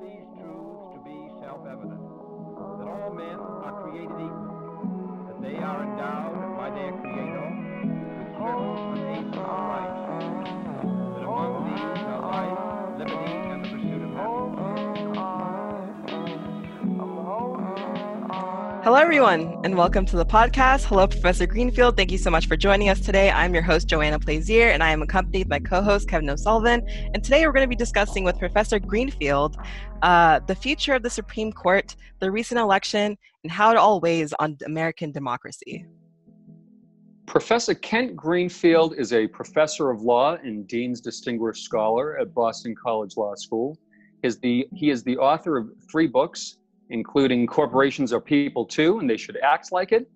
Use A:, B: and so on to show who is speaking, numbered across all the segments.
A: these truths to be self-evident, that all men are created equal, that they are endowed by their Creator with
B: Hello, everyone, and welcome to the podcast. Hello, Professor Greenfield. Thank you so much for joining us today. I'm your host, Joanna Plaisir, and I am accompanied by co host Kevin O'Sullivan. And today we're going to be discussing with Professor Greenfield uh, the future of the Supreme Court, the recent election, and how it all weighs on American democracy.
C: Professor Kent Greenfield is a professor of law and Dean's Distinguished Scholar at Boston College Law School. Is the, he is the author of three books, including Corporations Are People Too, and They Should Act Like It,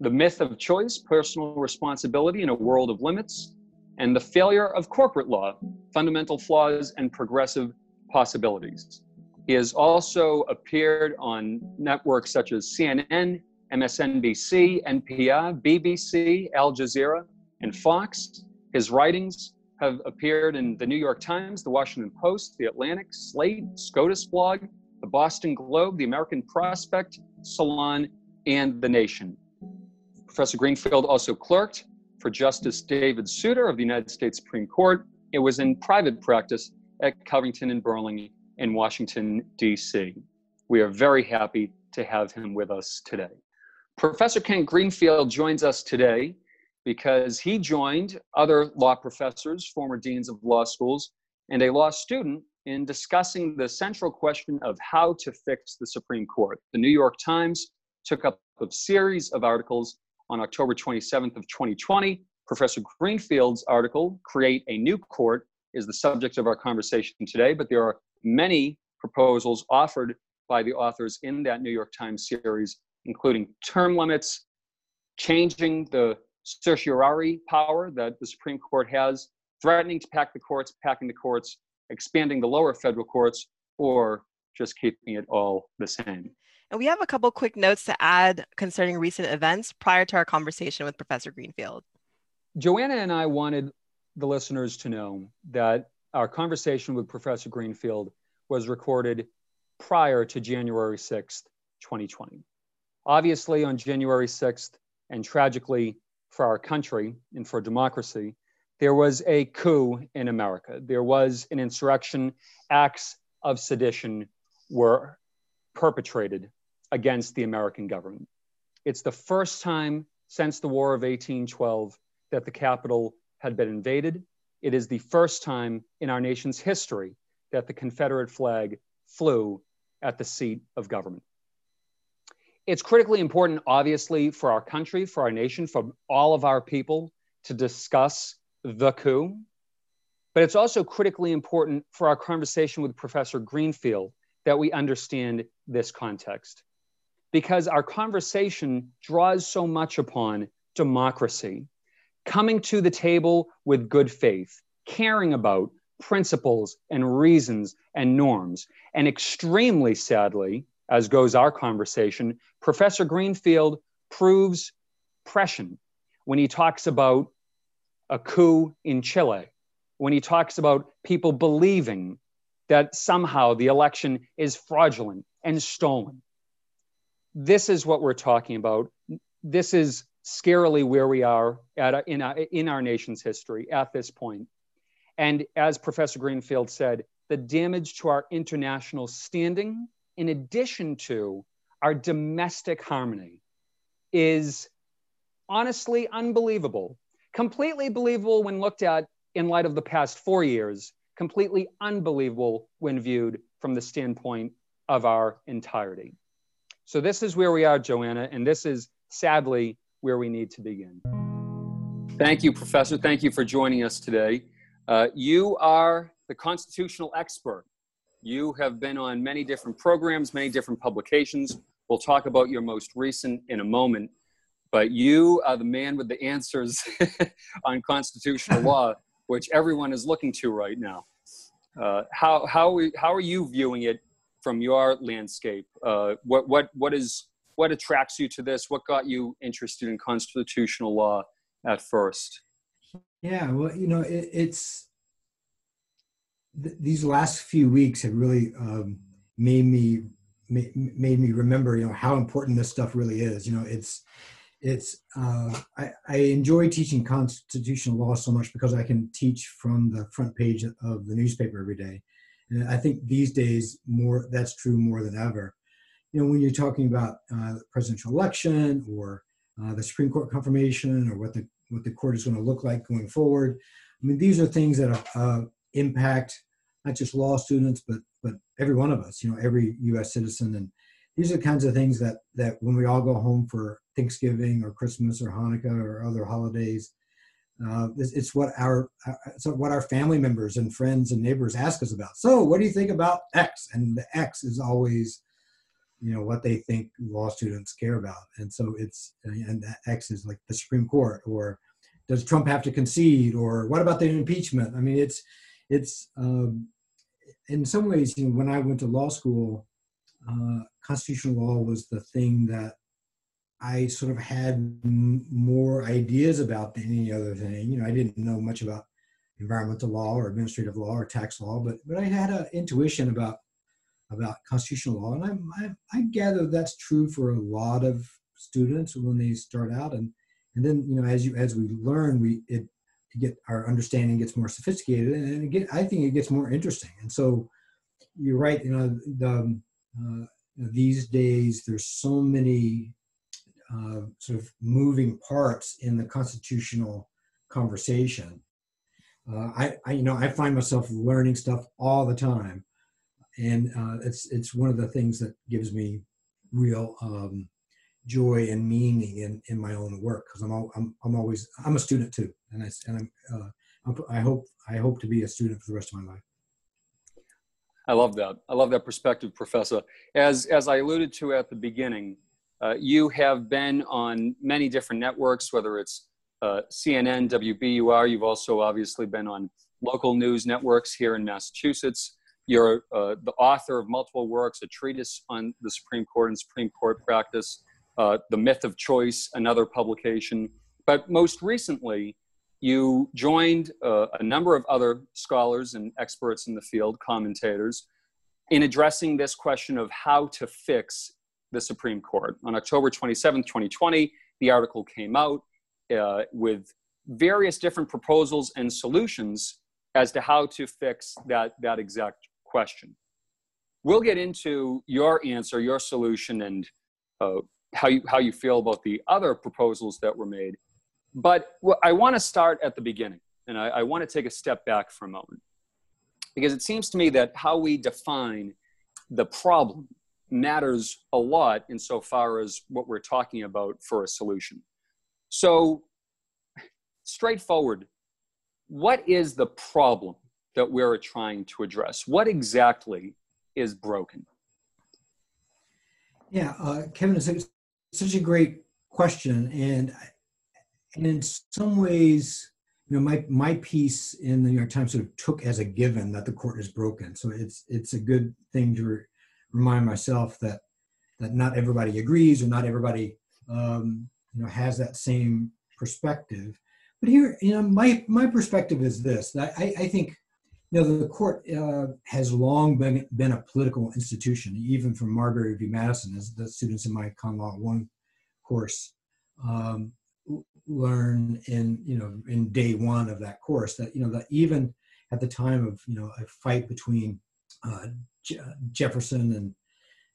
C: The Myth of Choice, Personal Responsibility in a World of Limits, and The Failure of Corporate Law, Fundamental Flaws and Progressive Possibilities. He has also appeared on networks such as CNN, MSNBC, NPR, BBC, Al Jazeera, and Fox. His writings have appeared in the New York Times, the Washington Post, the Atlantic, Slate, SCOTUS blog, the Boston Globe, the American Prospect, Salon, and The Nation. Professor Greenfield also clerked for Justice David Souter of the United States Supreme Court. It was in private practice at Covington and Burling in Washington, D.C. We are very happy to have him with us today. Professor Kent Greenfield joins us today because he joined other law professors, former deans of law schools, and a law student in discussing the central question of how to fix the Supreme Court. The New York Times took up a series of articles on October 27th of 2020. Professor Greenfield's article, Create a New Court, is the subject of our conversation today, but there are many proposals offered by the authors in that New York Times series, including term limits, changing the certiorari power that the Supreme Court has, threatening to pack the courts, packing the courts, expanding the lower federal courts, or just keeping it all the same.
B: And we have a couple quick notes to add concerning recent events prior to our conversation with Professor Greenfield.
C: Joanna and I wanted the listeners to know that our conversation with Professor Greenfield was recorded prior to January 6th, 2020. Obviously, on January 6th, and tragically for our country and for democracy, there was a coup in America. There was an insurrection. Acts of sedition were perpetrated against the American government. It's the first time since the War of 1812 that the Capitol had been invaded. It is the first time in our nation's history that the Confederate flag flew at the seat of government. It's critically important, obviously, for our country, for our nation, for all of our people to discuss the coup. But it's also critically important for our conversation with Professor Greenfield that we understand this context. Because our conversation draws so much upon democracy, coming to the table with good faith, caring about principles and reasons and norms. And extremely sadly, as goes our conversation, Professor Greenfield proves prescient when he talks about a coup in Chile, when he talks about people believing that somehow the election is fraudulent and stolen. This is what we're talking about. This is scarily where we are at, in, our, in our nation's history at this point. And as Professor Greenfield said, the damage to our international standing, in addition to our domestic harmony, is honestly unbelievable. Completely believable when looked at in light of the past four years, completely unbelievable when viewed from the standpoint of our entirety. So, this is where we are, Joanna, and this is sadly where we need to begin. Thank you, Professor. Thank you for joining us today. Uh, you are the constitutional expert. You have been on many different programs, many different publications. We'll talk about your most recent in a moment but you are the man with the answers on constitutional law, which everyone is looking to right now. Uh, how, how, how are you viewing it from your landscape? Uh, what, what, what, is, what attracts you to this? What got you interested in constitutional law at first?
D: Yeah, well, you know, it, it's th- these last few weeks have really um, made me made me remember, you know, how important this stuff really is. You know, it's it's uh, I, I enjoy teaching constitutional law so much because I can teach from the front page of the newspaper every day, and I think these days more that's true more than ever. You know, when you're talking about uh, presidential election or uh, the Supreme Court confirmation or what the what the court is going to look like going forward. I mean, these are things that uh, impact not just law students, but but every one of us. You know, every U.S. citizen, and these are the kinds of things that that when we all go home for Thanksgiving or Christmas or Hanukkah or other holidays, uh, it's, it's, what our it's what our family members and friends and neighbors ask us about. So, what do you think about X? And the X is always you know what they think law students care about and so it's and that x is like the supreme court or does trump have to concede or what about the impeachment i mean it's it's um, in some ways you know, when i went to law school uh, constitutional law was the thing that i sort of had m- more ideas about than any other thing you know i didn't know much about environmental law or administrative law or tax law but but i had an intuition about about constitutional law. And I, I, I gather that's true for a lot of students when they start out. And, and then, you know, as you, as we learn, we, it, get our understanding gets more sophisticated and again, I think it gets more interesting. And so you're right, you know, the, uh, these days there's so many uh, sort of moving parts in the constitutional conversation. Uh, I, I, you know, I find myself learning stuff all the time and uh, it's it's one of the things that gives me real um, joy and meaning in, in my own work because I'm, I'm I'm always I'm a student too, and I and I'm, uh, I hope I hope to be a student for the rest of my life.
C: I love that. I love that perspective, Professor. As as I alluded to at the beginning, uh, you have been on many different networks, whether it's uh, CNN, WBUR. You've also obviously been on local news networks here in Massachusetts. You're uh, the author of multiple works, a treatise on the Supreme Court and Supreme Court practice, uh, The Myth of Choice, another publication. But most recently, you joined uh, a number of other scholars and experts in the field, commentators, in addressing this question of how to fix the Supreme Court. On October 27, 2020, the article came out uh, with various different proposals and solutions as to how to fix that, that exact question. We'll get into your answer, your solution, and uh, how, you, how you feel about the other proposals that were made. But I want to start at the beginning, and I, I want to take a step back for a moment. Because it seems to me that how we define the problem matters a lot insofar as what we're talking about for a solution. So, straightforward, what is the problem that we're trying to address? What exactly is broken?
D: Yeah, uh, Kevin, it's such a great question, and and in some ways, you know, my my piece in the New York Times sort of took as a given that the court is broken. So it's it's a good thing to re- remind myself that that not everybody agrees or not everybody um, you know has that same perspective. But here, you know, my my perspective is this: that I, I think you know, the court uh, has long been, been a political institution, even from Marbury v. Madison, as the students in my Con Law 1 course um, learn in, you know, in day one of that course, that, you know, that even at the time of, you know, a fight between uh, Je- Jefferson and,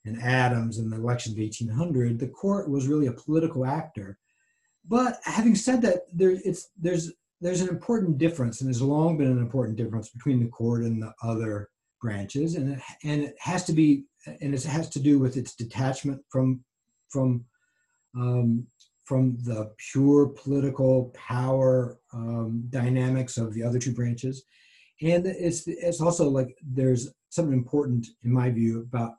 D: and Adams in the election of 1800, the court was really a political actor. But having said that, there, it's, there's there's an important difference, and there's long been an important difference between the court and the other branches, and it, and it has to be, and it has to do with its detachment from from um, from the pure political power um, dynamics of the other two branches, and it's it's also like there's something important in my view about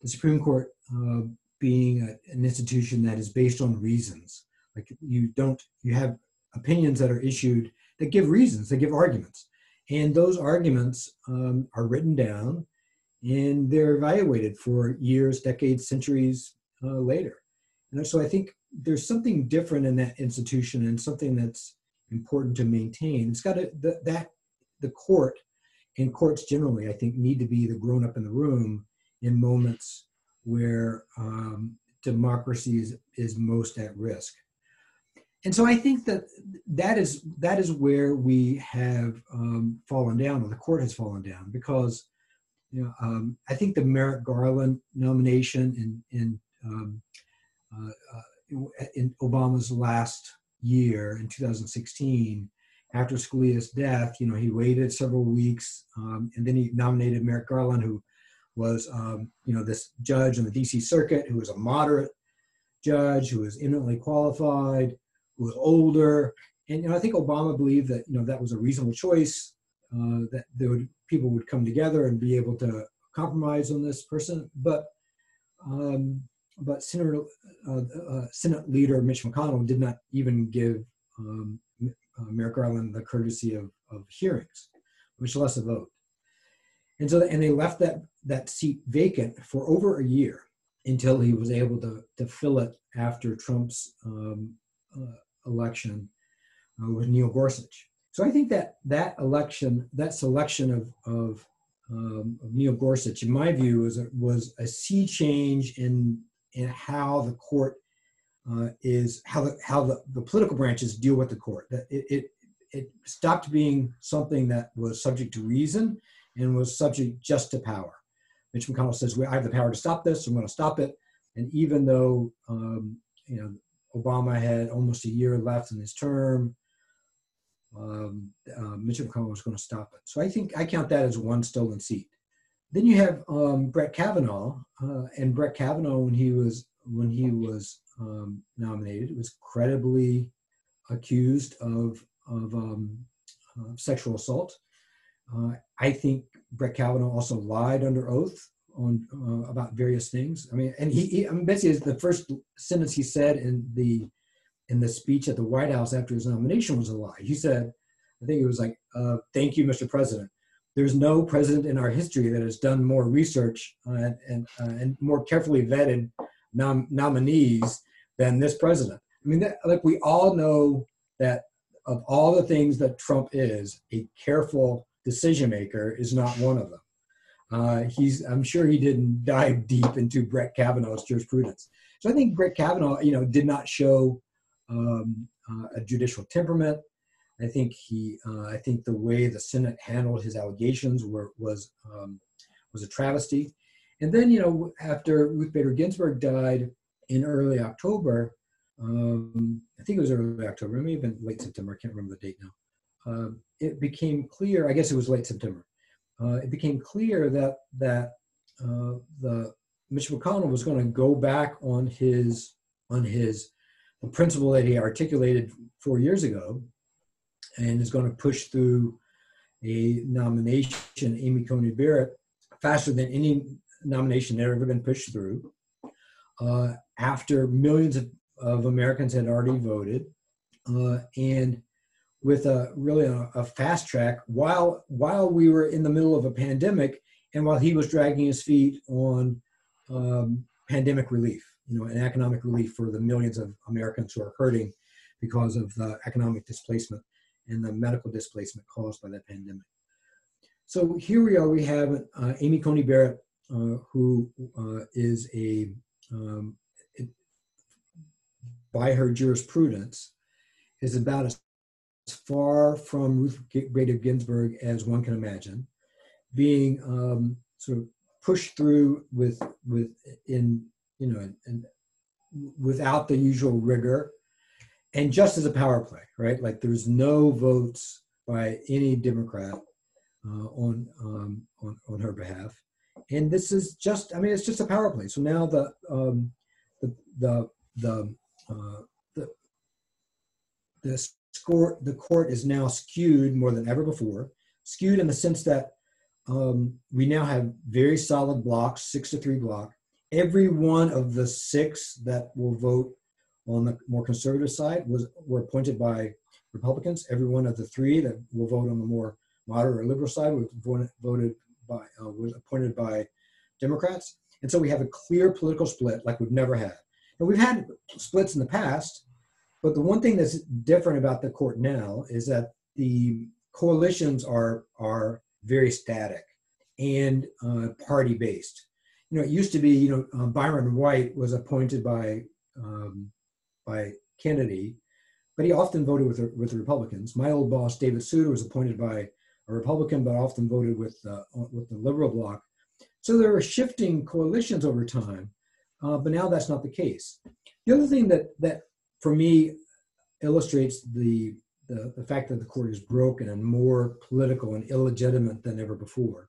D: the Supreme Court uh, being a, an institution that is based on reasons. Like you don't you have opinions that are issued that give reasons, that give arguments. And those arguments um, are written down and they're evaluated for years, decades, centuries uh, later. And so I think there's something different in that institution and something that's important to maintain. It's got to, the, that the court and courts generally, I think, need to be the grown up in the room in moments where um, democracy is, is most at risk. And so I think that that is that is where we have um, fallen down, or the court has fallen down, because you know um, I think the Merrick Garland nomination in in um, uh, uh, in Obama's last year in 2016 after Scalia's death, you know, he waited several weeks, um, and then he nominated Merrick Garland, who was, um, you know, this judge in the D.C. Circuit, who was a moderate judge, who was eminently qualified, who was older, and you know, I think Obama believed that you know that was a reasonable choice, uh, that there would people would come together and be able to compromise on this person, but. Um, but Senator, uh, uh, Senate Leader Mitch McConnell did not even give um, uh, Merrick Garland the courtesy of, of hearings, much less a vote. And so, and they left that, that seat vacant for over a year until he was able to, to fill it after Trump's um, uh, election uh, with Neil Gorsuch. So I think that that election, that selection of, of, um, of Neil Gorsuch, in my view, was a, was a sea change in, in how the court uh, is how the how the, the political branches deal with the court. That it, it it stopped being something that was subject to reason and was subject just to power. Mitch McConnell says, well, "I have the power to stop this. I'm going to stop it." And even though um, you know Obama had almost a year left in his term, um, uh, Mitch McConnell was going to stop it. So I think I count that as one stolen seat. Then you have um, Brett Kavanaugh, uh, and Brett Kavanaugh when he was when he was um, nominated was credibly accused of of um, uh, sexual assault. Uh, I think Brett Kavanaugh also lied under oath on uh, about various things. I mean, and he, he I mean, basically, the first sentence he said in the in the speech at the White House after his nomination was a lie. He said, I think it was like, uh, "Thank you, Mr. President." There's no president in our history that has done more research uh, and uh, and more carefully vetted nom- nominees than this president. I mean, that, like we all know that of all the things that Trump is, a careful decision maker is not one of them. Uh, he's, I'm sure he didn't dive deep into Brett Kavanaugh's jurisprudence. So I think Brett Kavanaugh, you know, did not show um, uh, a judicial temperament. I think he, uh, I think the way the Senate handled his allegations were was um, was a travesty. And then, you know, after Ruth Bader Ginsburg died, in early October. Um, I think it was early October, maybe even late September, I can't remember the date now. Uh, it became clear, I guess it was late September, uh, it became clear that, that uh, the Mitch McConnell was going to go back on his, on his the principle that he articulated four years ago and is going to push through a nomination, Amy Coney Barrett, faster than any nomination that ever been pushed through uh, after millions of, of, Americans had already voted, uh, and with a really a, a, fast track while while we were in the middle of a pandemic, and while he was dragging his feet on um, pandemic relief, you know, and economic relief for the millions of Americans who are hurting because of the economic displacement and the medical displacement caused by the pandemic. So here we are. We have uh, Amy Coney Barrett, uh, who uh, is a um, it, by her jurisprudence, is about as far from Ruth Bader Ginsburg as one can imagine, being um, sort of pushed through with with in you know and without the usual rigor, and just as a power play, right? Like there's no votes by any Democrat uh, on um, on on her behalf, and this is just i mean it's just a power play. So now the um, the the the, uh, the the score the court is now skewed more than ever before. Skewed in the sense that um, we now have very solid blocks six to three block. Every one of the six that will vote on the more conservative side was were appointed by republicans every one of the three that will vote on the more moderate or liberal side was voted by uh, was appointed by Democrats, and so we have a clear political split like we've never had. And we've had splits in the past, but the one thing that's different about the court now is that the coalitions are are very static and uh, party based. You know, it used to be, you know, uh, Byron White was appointed by um, by Kennedy, but he often voted with the, with the Republicans. My old boss, David Souter, was appointed by a Republican, but often voted with uh, with the liberal bloc. So there were shifting coalitions over time, uh, but now that's not the case. The other thing that that for me illustrates the, the the fact that the court is broken and more political and illegitimate than ever before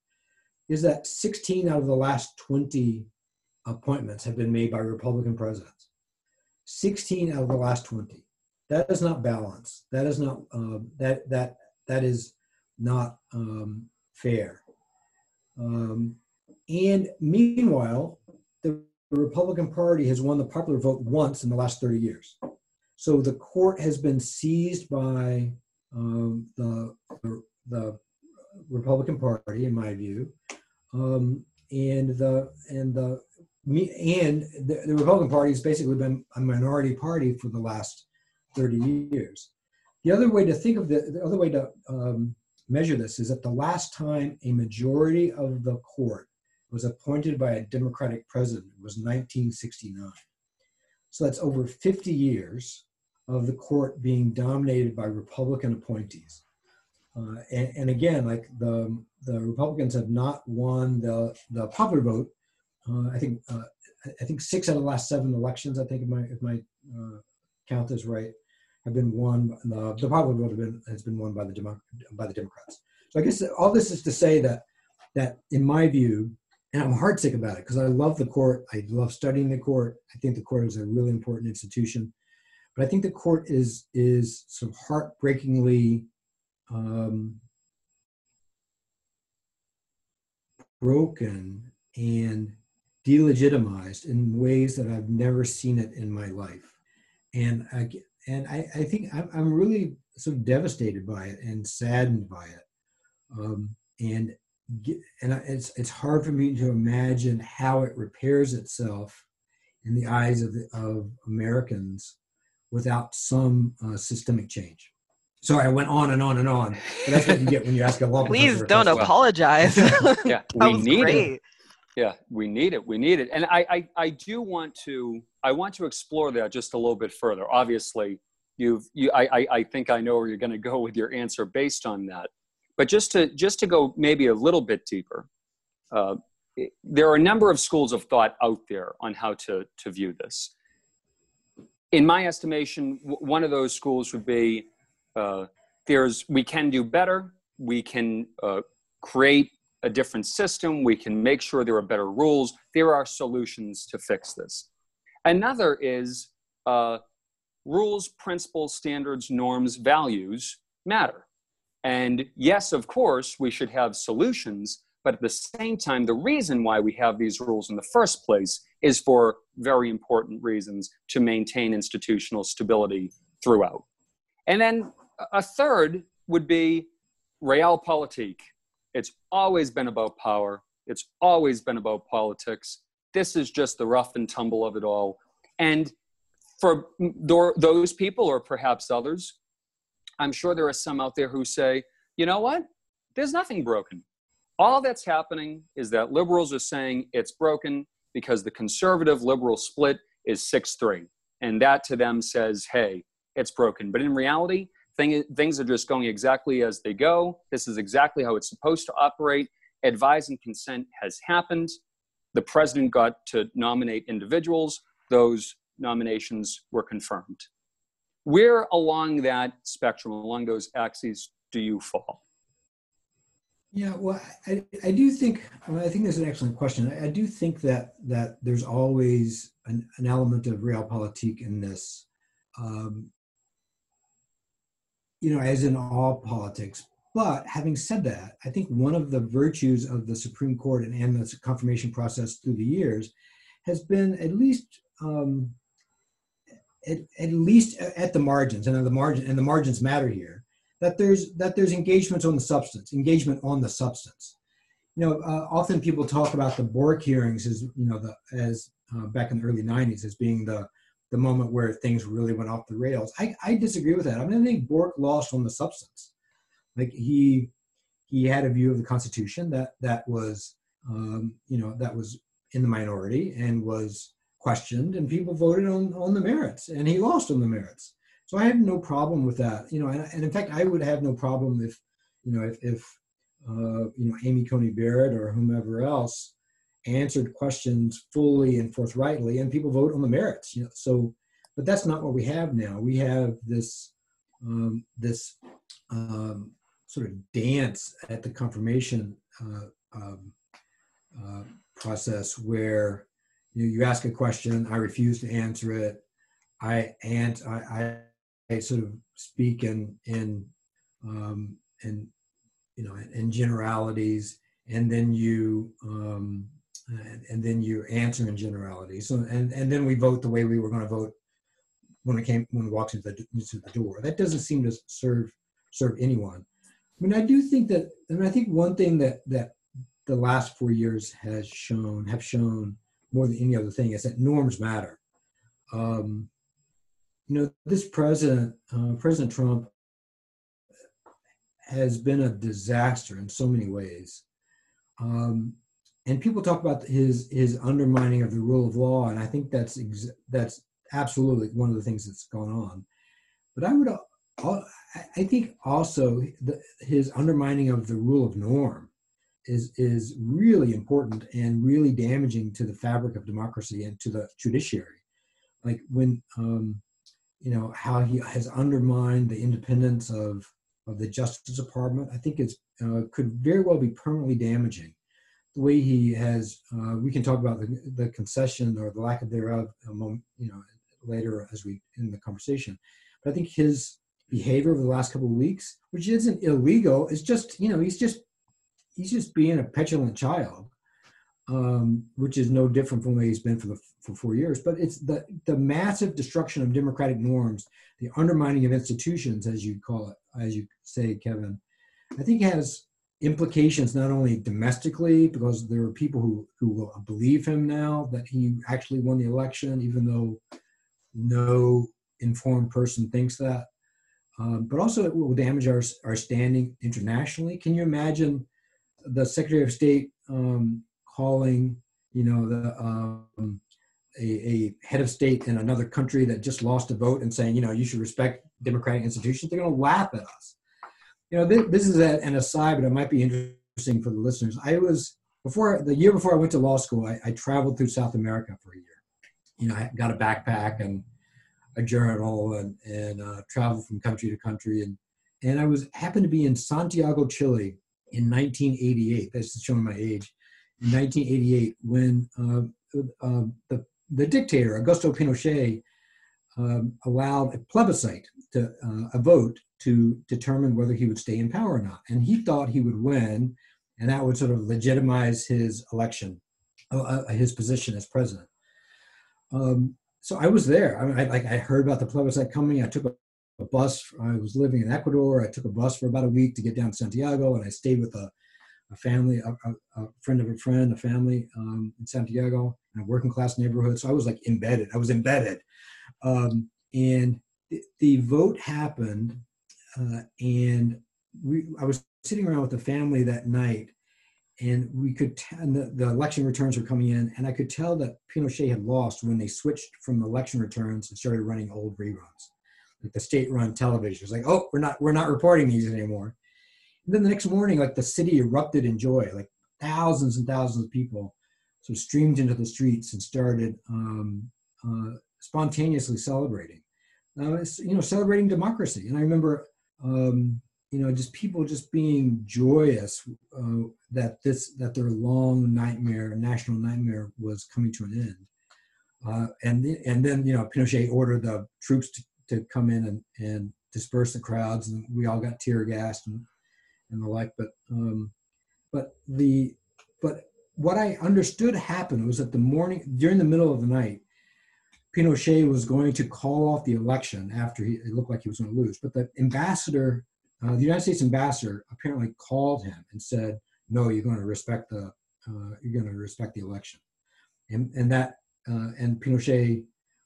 D: is that 16 out of the last 20 appointments have been made by Republican presidents. 16 out of the last 20. That is not balance. That is not uh, that that that is not um, fair. Um, and meanwhile, the Republican Party has won the popular vote once in the last 30 years. So the court has been seized by um, the, the Republican Party, in my view, um, and the and the and the, the, Republican Party has basically been a minority party for the last 30 years. The other way to think of the, the other way to um, measure this is that the last time a majority of the court was appointed by a Democratic president was 1969. So that's over 50 years of the court being dominated by Republican appointees. Uh, and, and, again, like the, the Republicans have not won the, the popular vote. Uh, I think uh, I think six out of the last seven elections, I think if my if my uh, count is right, have been won. The, the popular vote has been, has been won by the Demo- by the Democrats. So I guess all this is to say that that in my view, and I'm heartsick about it because I love the court. I love studying the court. I think the court is a really important institution, but I think the court is is sort of heartbreakingly um, broken and delegitimized in ways that I've never seen it in my life. And I, and I, I think I'm, I'm really sort of devastated by it and saddened by it. Um, and and it's it's hard for me to imagine how it repairs itself in the eyes of the, of Americans without some uh, systemic change. Sorry, I went on and on and on. But that's what you get when you ask a law
B: Please don't apologize.
C: yeah, we need great. it. Yeah, we need it. We need it. And I, I, I do want to, I want to explore that just a little bit further. Obviously, you've, you, I, I I think I know where you're going to go with your answer based on that. But just to, just to go maybe a little bit deeper, uh, there are a number of schools of thought out there on how to, to view this. In my estimation, w- one of those schools would be uh, there's we can do better. We can uh, create a different system. We can make sure there are better rules. There are solutions to fix this. Another is uh, rules, principles, standards, norms, values matter. And yes, of course, we should have solutions, but at the same time, the reason why we have these rules in the first place is for very important reasons to maintain institutional stability throughout. And then a third would be realpolitik. It's always been about power. It's always been about politics. This is just the rough and tumble of it all. And for those people, or perhaps others, I'm sure there are some out there who say, you know what? There's nothing broken. All that's happening is that liberals are saying it's broken because the conservative liberal split is 6 3. And that to them says, hey, it's broken. But in reality, Thing, things are just going exactly as they go. This is exactly how it's supposed to operate. Advise and consent has happened. The president got to nominate individuals. Those nominations were confirmed. Where along that spectrum, along those axes, do you fall?
D: Yeah, well, I, I do think well, I think that's an excellent question. I, I do think that that there's always an, an element of realpolitik in this. Um, you know, as in all politics. But having said that, I think one of the virtues of the Supreme Court and, and the confirmation process through the years has been at least um, at, at least at the margins, and the margin and the margins matter here. That there's that there's engagements on the substance, engagement on the substance. You know, uh, often people talk about the Bork hearings as you know the as uh, back in the early '90s as being the the moment where things really went off the rails. I, I disagree with that. I mean, I think Bork lost on the substance. Like he he had a view of the Constitution that that was um, you know that was in the minority and was questioned, and people voted on on the merits, and he lost on the merits. So I have no problem with that, you know, and, and in fact, I would have no problem if you know if, if uh, you know Amy Coney Barrett or whomever else answered questions fully and forthrightly, and people vote on the merits. You know, so but that's not what we have now. We have this um, this um, sort of dance at the confirmation uh, um, uh, process where you, know, you ask a question, I refuse to answer it. I and I, I, sort of speak in in um, in you know in generalities, and then you um, and, and then you answer in generalities. So and and then we vote the way we were going to vote when it came when we walked into the, into the door. That doesn't seem to serve serve anyone. I mean, I do think that. I mean, I think one thing that that the last four years has shown have shown more than any other thing is that norms matter. Um, you know, this president, uh, President Trump, has been a disaster in so many ways. Um, and people talk about his his undermining of the rule of law, and I think that's ex- that's absolutely one of the things that's gone on. But I would, I think also the, his undermining of the rule of norm is is really important and really damaging to the fabric of democracy and to the judiciary. Like when um, you know how he has undermined the independence of of the Justice Department, I think is uh, could very well be permanently damaging. He has, uh, we can talk about the, the concession or the lack of thereof, you know, later as we in the conversation. But I think his behavior over the last couple of weeks, which isn't illegal, is just you know he's just he's just being a petulant child, um, which is no different from the way he's been for the for four years. But it's the the massive destruction of democratic norms, the undermining of institutions, as you call it, as you say, Kevin. I think has implications not only domestically because there are people who who will believe him now that he actually won the election, even though no informed person thinks that. Um, but also, it will damage our, our standing internationally. Can you imagine the Secretary of State um, calling, you know, the um, a, a, head of state in another country that just lost a vote and saying, you know, you should respect democratic institutions? They're going to laugh at us. You know, this, this is an aside, but it might be interesting for the listeners. I was before the year before I went to law school. I, I traveled through South America for a year. You know, I got a backpack and a journal and, and uh, travel from country to country. And, and I was happened to be in Santiago, Chile in 1988. That's showing my age. In 1988, when uh, uh, the, the dictator, Augusto Pinochet, um, allowed a plebiscite, to, uh, a vote to determine whether he would stay in power or not. And he thought he would win, and that would sort of legitimize his election, uh, uh, his position as president. Um, so I was there. I, mean, I, like I heard about the plebiscite coming. I took a, a, bus. I was living in Ecuador. I took a bus for about a week to get down to Santiago, and I stayed with a, a family, a, a, friend of a friend, a family um, in Santiago, in a working class neighborhood. So I was like embedded. I was embedded, um, and the, the, vote happened, uh, and we. I was sitting around with the family that night, and we could t- and the, the election returns were coming in and i could tell that pinochet had lost when they switched from election returns and started running old reruns like the state-run television. Was like oh we're not we're not reporting these anymore. And then the next morning like the city erupted in joy like thousands and thousands of people sort of streamed into the streets and started um, uh, spontaneously celebrating. Uh, you know celebrating democracy. And i remember um, you know just people just being joyous uh, that this that their long nightmare national nightmare was coming to an end. Uh, and and then you know Pinochet ordered the troops to, to come in and, and disperse the crowds and we all got tear gassed and, and the like but um, but the but what I understood happened was that the morning during the middle of the night Pinochet was going to call off the election after he, it looked like he was going to lose but the ambassador uh, the United States ambassador apparently called him and said, "No, you're going to respect the uh, you're going to respect the election," and and that uh, and Pinochet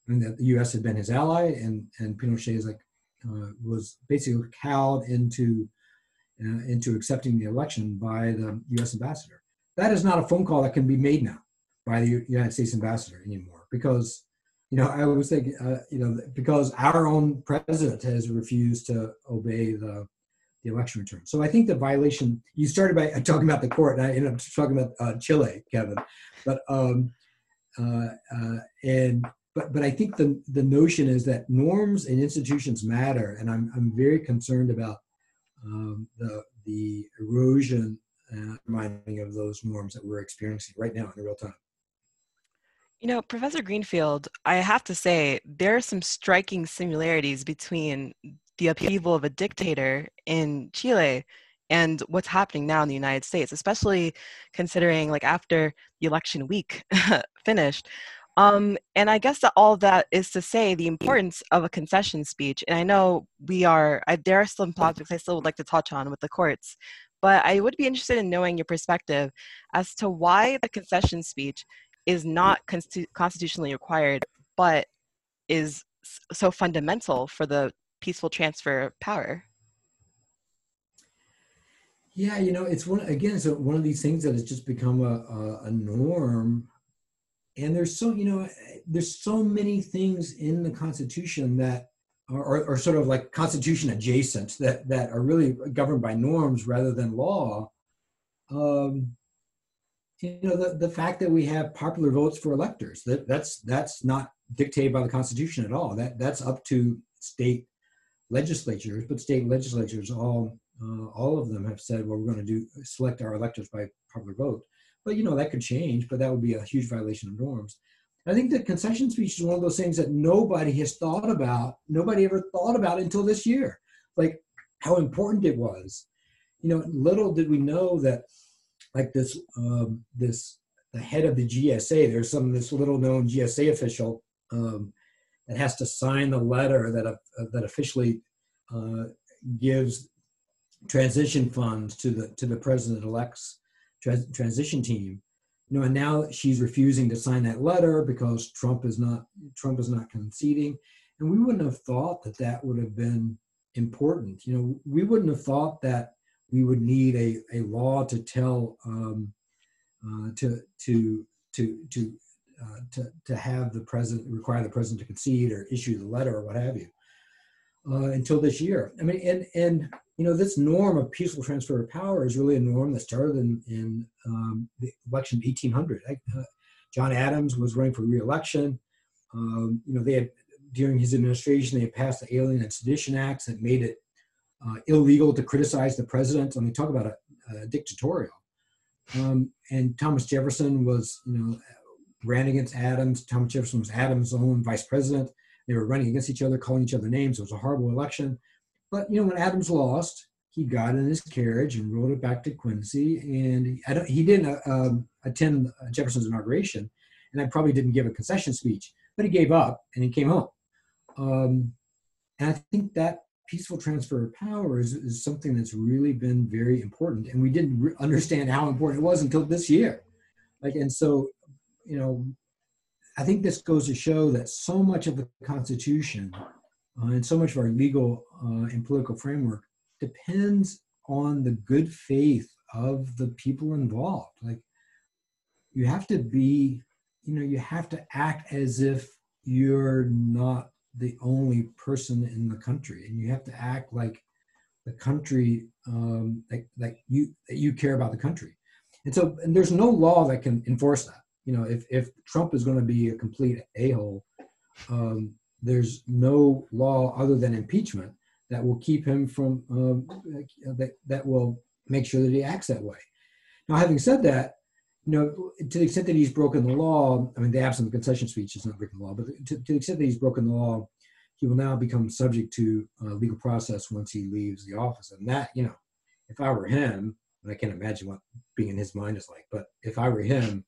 D: and that the U.S. had been his ally, and and Pinochet is like uh, was basically cowed into uh, into accepting the election by the U.S. ambassador. That is not a phone call that can be made now by the United States ambassador anymore because, you know, I was thinking, uh, you know, because our own president has refused to obey the the election return. So I think the violation. You started by talking about the court, and I ended up talking about uh, Chile, Kevin. But um, uh, uh, and but but I think the the notion is that norms and institutions matter, and I'm I'm very concerned about um, the the erosion and reminding of those norms that we're experiencing right now in real time.
B: You know, Professor Greenfield, I have to say there are some striking similarities between the upheaval of a dictator in Chile and what's happening now in the United States, especially considering like after the election week finished. Um, and I guess that all that is to say the importance of a concession speech. And I know we are, I, there are some topics I still would like to touch on with the courts, but I would be interested in knowing your perspective as to why the concession speech is not constitutionally required, but is so fundamental for the peaceful transfer of power.
D: Yeah, you know, it's one again. So one of these things that has just become a, a, a norm, and there's so you know, there's so many things in the Constitution that are, are sort of like Constitution adjacent that that are really governed by norms rather than law. Um, you know, the, the fact that we have popular votes for electors that that's that's not dictated by the Constitution at all. That that's up to state legislatures, but state legislatures all uh, all of them have said, well, we're going to do select our electors by popular vote. But you know that could change, but that would be a huge violation of norms. I think the concession speech is one of those things that nobody has thought about. Nobody ever thought about until this year, like how important it was. You know, little did we know that, like this, um, this the head of the GSA. There's some this little known GSA official um, that has to sign the letter that uh, that officially uh, gives transition funds to the to the president elect's trans- transition team you know and now she's refusing to sign that letter because trump is not trump is not conceding and we wouldn't have thought that that would have been important you know we wouldn't have thought that we would need a, a law to tell um, uh, to to to to uh, to to have the president require the president to concede or issue the letter or what have you uh, until this year. I mean, and and you know, this norm of peaceful transfer of power is really a norm that started in in um, the election of 1800. Uh, John Adams was running for reelection. Um, you know, they had during his administration they had passed the Alien and Sedition Acts that made it uh, illegal to criticize the president. I mean, talk about a, a dictatorial. Um, and Thomas Jefferson was, you know, ran against Adams. Thomas Jefferson was Adams' own vice president. They were running against each other, calling each other names. It was a horrible election. But you know, when Adams lost, he got in his carriage and rode it back to Quincy. And he, he didn't uh, um, attend Jefferson's inauguration, and I probably didn't give a concession speech, but he gave up and he came home. Um, and I think that peaceful transfer of power is, is something that's really been very important. And we didn't re- understand how important it was until this year. Like, and so, you know, I think this goes to show that so much of the Constitution uh, and so much of our legal uh, and political framework depends on the good faith of the people involved. Like, you have to be, you know, you have to act as if you're not the only person in the country, and you have to act like the country, um, like, like you that you care about the country. And so, and there's no law that can enforce that you know, if, if Trump is going to be a complete a-hole, um, there's no law other than impeachment that will keep him from, uh, that, that will make sure that he acts that way. Now, having said that, you know, to the extent that he's broken the law, I mean, the absence of concession speech is not breaking the law, but to, to the extent that he's broken the law, he will now become subject to uh, legal process once he leaves the office. And that, you know, if I were him, and I can't imagine what being in his mind is like, but if I were him,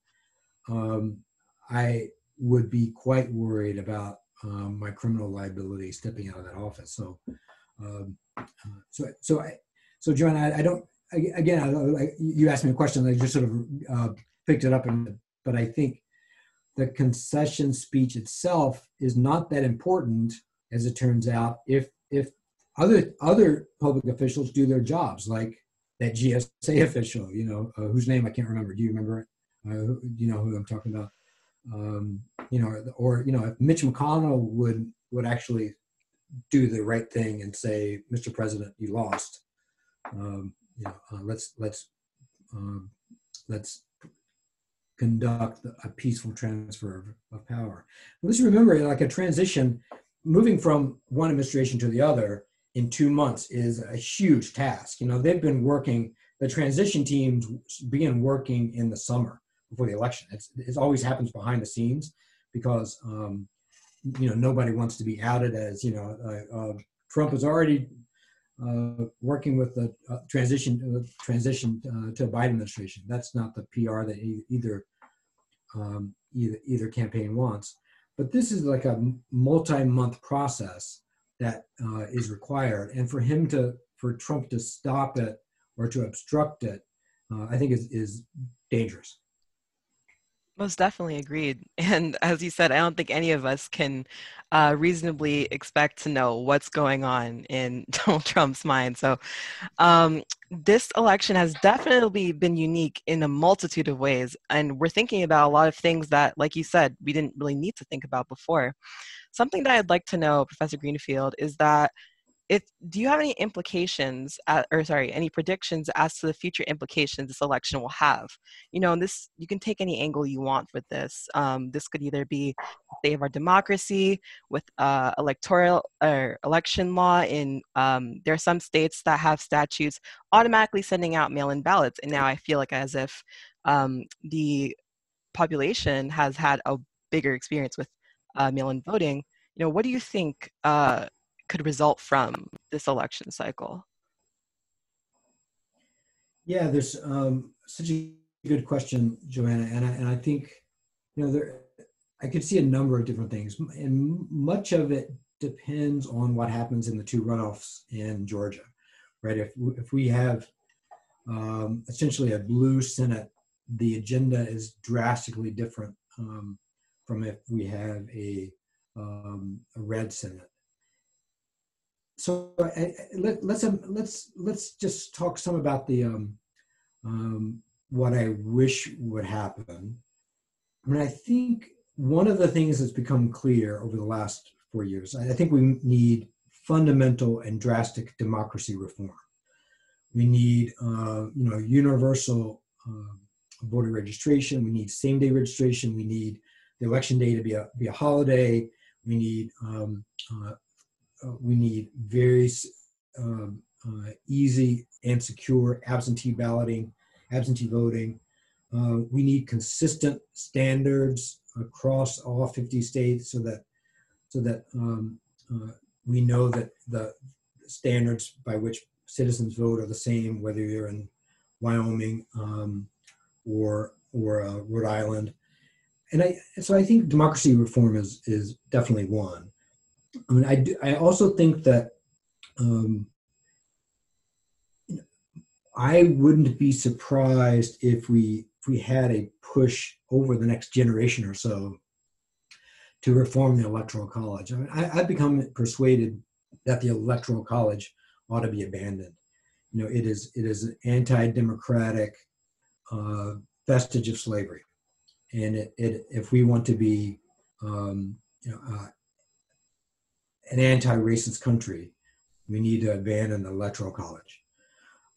D: um, I would be quite worried about um, my criminal liability stepping out of that office. So, um, uh, so, so, I, so, John, I, I don't. Again, I, you asked me a question. I just sort of uh, picked it up, and but I think the concession speech itself is not that important, as it turns out. If if other other public officials do their jobs, like that GSA official, you know, uh, whose name I can't remember. Do you remember it? Uh, you know who I'm talking about? Um, you know, or, or you know, if Mitch McConnell would would actually do the right thing and say, "Mr. President, you lost. Um, you know, uh, let's let's um, let's conduct a peaceful transfer of, of power." Let's remember, like a transition, moving from one administration to the other in two months is a huge task. You know, they've been working. The transition teams begin working in the summer before the election. It's, it always happens behind the scenes because um, you know nobody wants to be outed as you know uh, uh, Trump is already working with the uh, transition uh, transition uh, to a Biden administration. That's not the PR that either um, either either campaign wants. But this is like a multi-month process that is required, and for him to for Trump to stop it or to obstruct it, I think is is dangerous.
B: Most definitely agreed. And as you said, I don't think any of us can uh, reasonably expect to know what's going on in Donald Trump's mind. So, um, this election has definitely been unique in a multitude of ways. And we're thinking about a lot of things that, like you said, we didn't really need to think about before. Something that I'd like to know, Professor Greenfield, is that if do you have any implications at, or sorry any predictions as to the future implications this election will have? You know and this you can take any angle you want with this. Um, this could either be save our democracy with uh, electoral or election law in um, there are some states that have statutes automatically sending out mail-in ballots and now i feel like as if um, the population has had a bigger experience with uh, mail-in voting. You know what do you think uh, could result from this election cycle?
D: Yeah, there's um, such a good question, Joanna, and I, and I think you know there. I could see a number of different things, and much of it depends on what happens in the two runoffs in Georgia, right? If if we have um, essentially a blue Senate, the agenda is drastically different um, from if we have a um, a red Senate so let, us um, let's let's just talk some about the um, um, what I wish would happen. I mean, I think one of the things that's become clear over the last four years, I think we need fundamental and drastic democracy reform. We need, uh, you know, universal uh, voter registration. We need same-day registration. We need the election day to be a be a holiday. We need um, uh, we need very um, uh, easy and secure absentee balloting, absentee voting. Uh, we need consistent standards across all 50 states so that so that um, uh, we know that the standards by which citizens vote are the same whether you're in Wyoming um, or or uh, Rhode Island. And I so I think democracy reform is is definitely one. I mean, I, do, I also think that um, I wouldn't be surprised if we if we had a push over the next generation or so to reform the electoral college. I mean, I, have become persuaded that the electoral college ought to be abandoned. You know, it is it is an anti-democratic uh, vestige of slavery, and it, it, if we want to be um, you know, uh, an anti-racist country, we need to abandon the electoral college.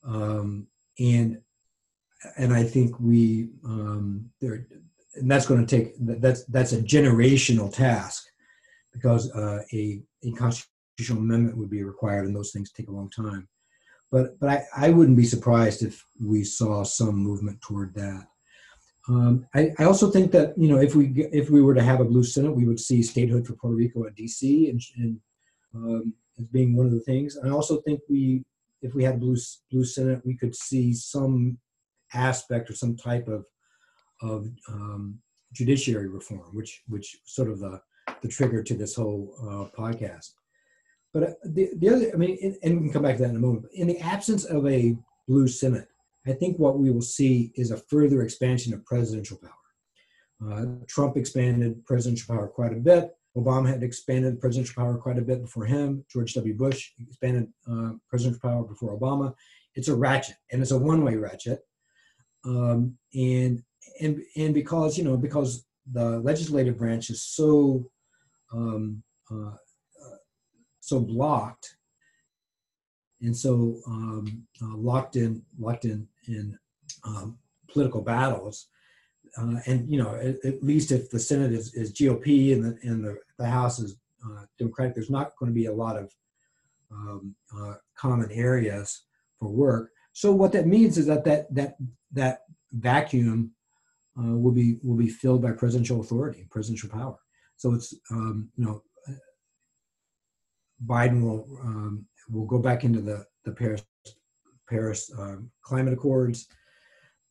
D: Um, and and I think we um, there, and that's going to take that's that's a generational task because uh, a a constitutional amendment would be required, and those things take a long time. But but I, I wouldn't be surprised if we saw some movement toward that. Um, I, I, also think that you know if we if we were to have a blue Senate, we would see statehood for Puerto Rico and DC and, and um, as being one of the things. I also think we, if we had a blue blue Senate, we could see some aspect or some type of of um, judiciary reform, which which sort of the the trigger to this whole uh, podcast. But uh, the the other, I mean, and we can come back to that in a moment. But in the absence of a blue Senate, I think what we will see is a further expansion of presidential power. Uh, Trump expanded presidential power quite a bit. Obama had expanded presidential power quite a bit before him. George W. Bush expanded uh, presidential power before Obama. It's a ratchet, and it's a one-way ratchet. Um, and and and because you know because the legislative branch is so um, uh, uh, so blocked and so um, uh, locked in locked in in um, political battles uh, and you know at, at, least if the senate is, is gop and the, and the, the house is uh, democratic there's not going to be a lot of um, uh, common areas for work so what that means is that that that that vacuum uh, will be will be filled by presidential authority, presidential power. So it's um, you know Biden will um, will go back into the the Paris Paris um, climate accords.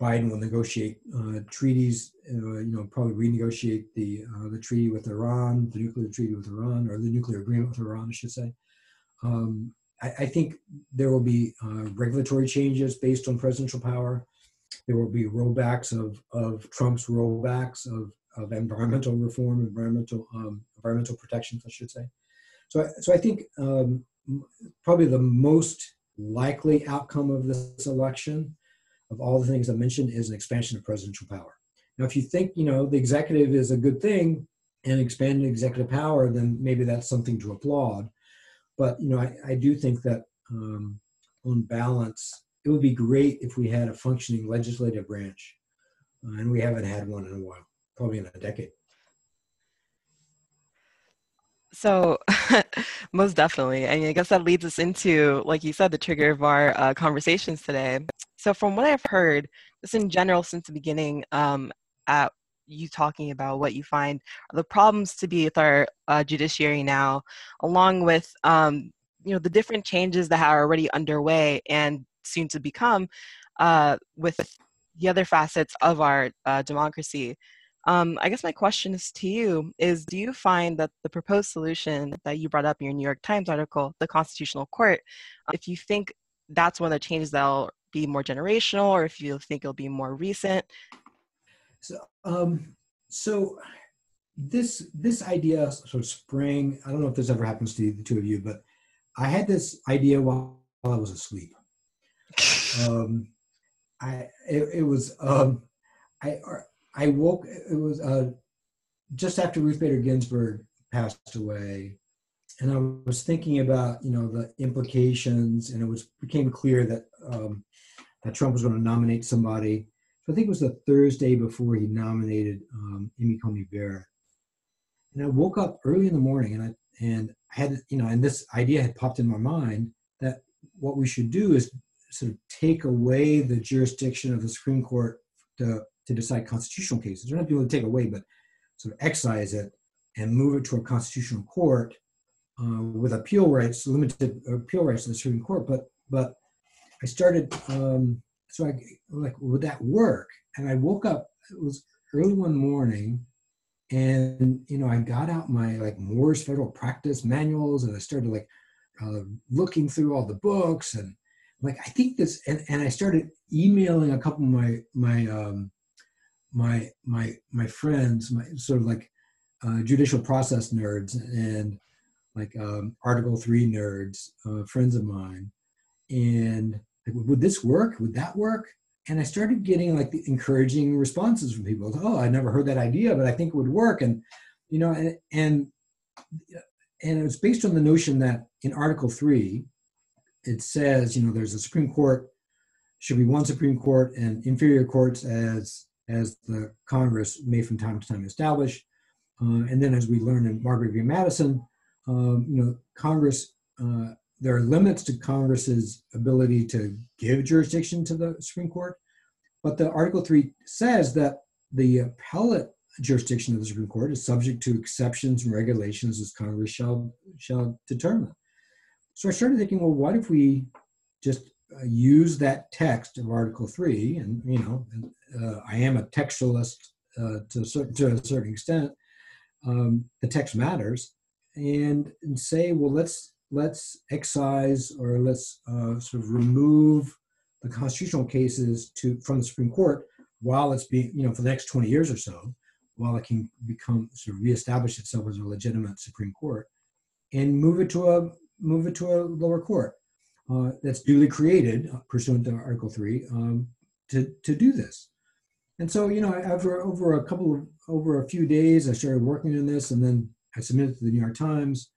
D: Biden will negotiate uh, treaties, uh, you know, probably renegotiate the uh, the treaty with Iran, the nuclear treaty with Iran, or the nuclear agreement with Iran, I should say. Um, I, I, think there will be uh, regulatory changes based on presidential power. There will be rollbacks of, of Trump's rollbacks of, of environmental reform, environmental um, environmental protections, I should say. So, so I think um, probably the most likely outcome of this election, of all the things I mentioned, is an expansion of presidential power. Now, if you think you know the executive is a good thing and expanding executive power, then maybe that's something to applaud. But you know, I, I do think that um, on balance, it would be great if we had a functioning legislative branch, uh, and we haven't had one in a while, probably in a decade.
B: So, most definitely. I mean, I guess that leads us into, like you said, the trigger of our uh, conversations today. So, from what I've heard, just in general since the beginning, um, at you talking about what you find the problems to be with our uh, judiciary now, along with um, you know the different changes that are already underway and soon to become uh, with the other facets of our uh, democracy. Um, I guess my question is to you is do you find that the proposed solution that you brought up in your New York Times article, the Constitutional Court, if you think that's one of the changes that'll be more generational or if you think it'll be more recent?
D: So, um, so this this idea sort of sprang. I don't know if this ever happens to the two of you, but I had this idea while I was asleep um, I it, it was um, I I woke. It was uh, just after Ruth Bader Ginsburg passed away, and I was thinking about you know the implications, and it was became clear that um, that Trump was going to nominate somebody. So I think it was the Thursday before he nominated um, Amy Coney Barrett, and I woke up early in the morning, and I and I had you know, and this idea had popped in my mind that what we should do is sort of take away the jurisdiction of the Supreme Court to, to decide constitutional cases. They're not able to take away, but sort of excise it and move it to a constitutional court uh, with appeal rights, limited appeal rights to the Supreme Court. But but I started um, so I like would that work? And I woke up. It was early one morning, and you know I got out my like Moore's Federal Practice manuals, and I started like uh, looking through all the books and like I think this, and, and I started emailing a couple of my my um, my my my friends, my sort of like uh, judicial process nerds and like um, Article Three nerds, uh, friends of mine, and like, would this work? Would that work? And I started getting like the encouraging responses from people. Oh, I never heard that idea, but I think it would work. And you know, and and and it was based on the notion that in Article Three, it says, you know, there's a Supreme Court, should be one Supreme Court and inferior courts as as the Congress may from time to time establish. Uh, and then, as we learned in Marbury v. Madison, um, you know, Congress uh, there are limits to Congress's ability to give jurisdiction to the Supreme Court, but the Article Three says that the appellate jurisdiction of the Supreme Court is subject to exceptions and regulations as Congress shall shall determine. So I started thinking, well, what if we just uh, use that text of Article 3, and, you know, uh, I am a textualist uh, to, a certain, to a certain extent, um, the text matters, and, and say, well, let's let's excise or let's uh, sort of remove the constitutional cases to from the Supreme Court while it's being, you know, for the next 20 years or so, while it can become sort of reestablish itself as a legitimate Supreme Court, and move it to a move it to a lower court uh, that's duly created pursuant to Article Three um, to to do this. And so, you know, after over a couple of over a few days, I started working on this, and then I submitted to the New York Times.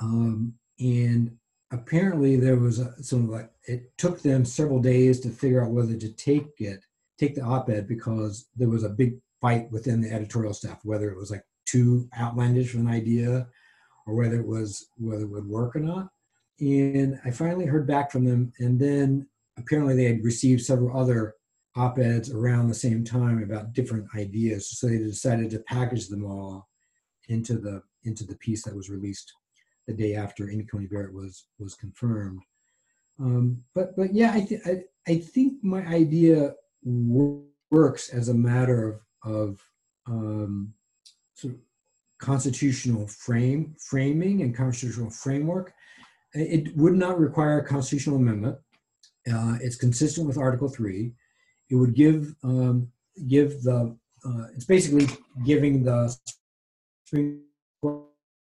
D: Um, and apparently, there was a, some like it took them several days to figure out whether to take it, take the op-ed, because there was a big fight within the editorial staff whether it was like too outlandish of an idea, or whether it was whether it would work or not. And I finally heard back from them, and then apparently they had received several other op-eds around the same time about different ideas. So they decided to package them all into the into the piece that was released the day after Amy Coney Barrett was was confirmed. Um, but but yeah, I, th- I I think my idea works as a matter of of um, sort of constitutional frame framing and constitutional framework. It would not require a constitutional amendment. Uh, it's consistent with Article Three it would give um, give the uh, it's basically giving the Supreme Court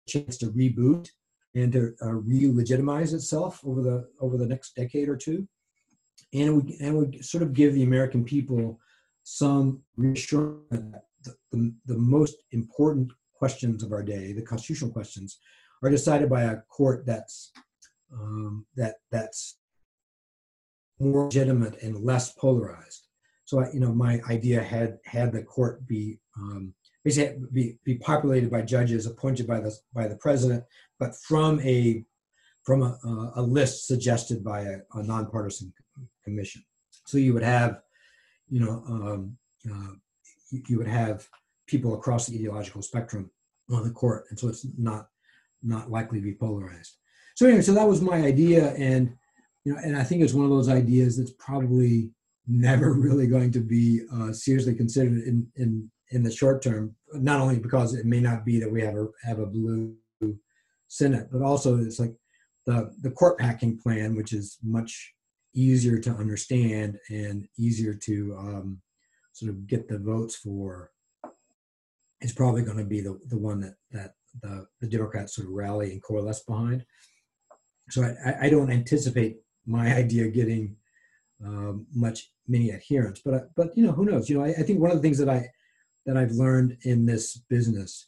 D: a chance to reboot and to uh, re-legitimize itself over the over the next decade or two, and it would and would sort of give the American people some reassurance that the, the, the most important questions of our day, the constitutional questions, are decided by a court that's um, that that's more legitimate and less polarized. So, I, you know, my idea had had the court be um, basically be, be populated by judges appointed by the by the president, but from a from a, a list suggested by a, a, nonpartisan commission. So you would have, you know, um, uh, you, would have people across the ideological spectrum on the court, and so it's not not likely to be polarized. So anyway, so that was my idea, and you know, and I think it's one of those ideas that's probably never really going to be uh, seriously considered in, in in the short term. Not only because it may not be that we have a have a blue Senate, but also it's like the the court packing plan, which is much easier to understand and easier to um, sort of get the votes for. Is probably going to be the, the one that that the, the Democrats sort of rally and coalesce behind. So I, I don't anticipate my idea getting um, much many adherents. But but you know who knows? You know I, I, think one of the things that I that I've learned in this business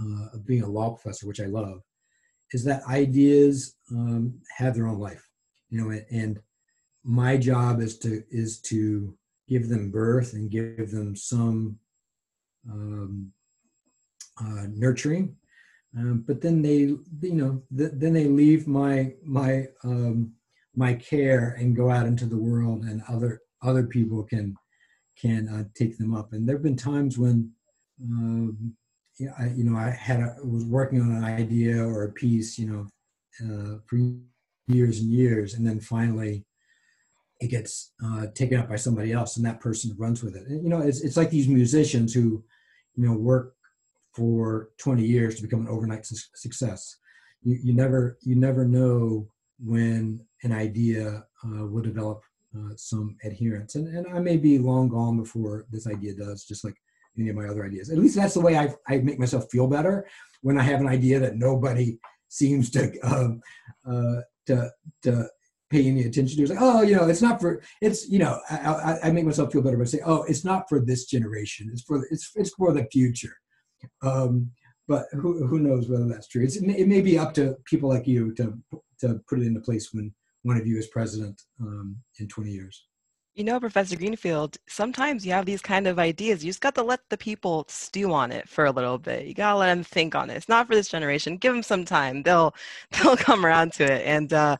D: uh, of being a law professor, which I love, is that ideas um, have their own life. You know, and, and my job is to is to give them birth and give them some um, uh, nurturing. Um, but then they, you know, th- then they leave my my um, my care and go out into the world and other other people can can uh, take them up. And there have been times when um, I, you know i had a, was working on an idea or a piece you know uh, for years and years and then finally it gets uh, taken up by somebody else and that person runs with it. And, you know it's, it's like these musicians who you know work for 20 years to become an overnight su- success you, you never you never know when an idea uh, will develop uh, some adherence. And, and I may be long gone before this idea does, just like any of my other ideas. At least that's the way I, I make myself feel better when I have an idea that nobody seems to um, uh, to to pay any attention to. It's like, oh, you know, it's not for it's you know, I, I, I make myself feel better by saying, oh, it's not for this generation. It's for it's it's for the future. Um, but who who knows whether that's true? It's, it may be up to people like you to to put it into place when one of you is president um, in 20 years.
B: You know, Professor Greenfield, sometimes you have these kind of ideas. You just got to let the people stew on it for a little bit. You got to let them think on it. It's not for this generation. Give them some time. They'll they'll come around to it. And uh,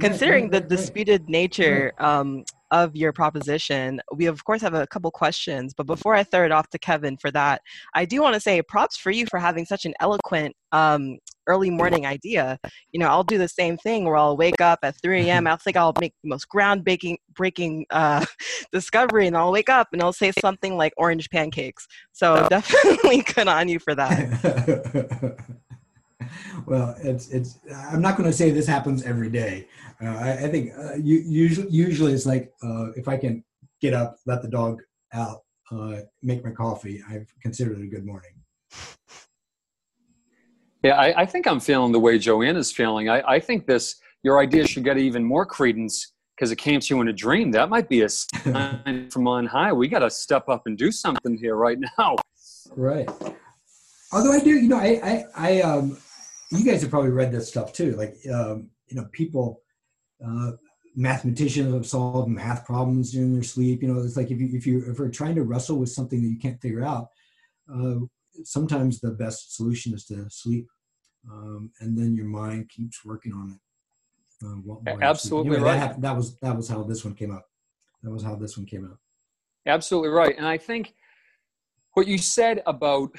B: considering right, right, right, the disputed nature um, of your proposition, we of course have a couple questions. But before I throw it off to Kevin for that, I do want to say props for you for having such an eloquent um, early morning idea. You know, I'll do the same thing where I'll wake up at 3 a.m. I'll think I'll make the most groundbreaking breaking uh, discovery, and I'll wake up and I'll say something like orange pancakes. So definitely good on you for that.
D: well, it's it's. I'm not going to say this happens every day. Uh, I, I, think uh, you, usually usually it's like uh, if I can get up, let the dog out uh, make my coffee, I've considered it a good morning.
C: Yeah, I, I think I'm feeling the way Joanne is feeling. I, I think this your idea should get even more credence because it came to you in a dream. That might be a sign from on high. We got to step up and do something here right now.
D: Right. Although I do, you know, I, I, I um, you guys have probably read this stuff too. Like, um, you know, people, uh, mathematicians have solved math problems during their sleep. You know, it's like if you if you if you're trying to wrestle with something that you can't figure out, uh, sometimes the best solution is to sleep, um, and then your mind keeps working on it.
C: Uh, Absolutely anyway, right.
D: That, that was that was how this one came out. That was how this one came out.
C: Absolutely right, and I think what you said about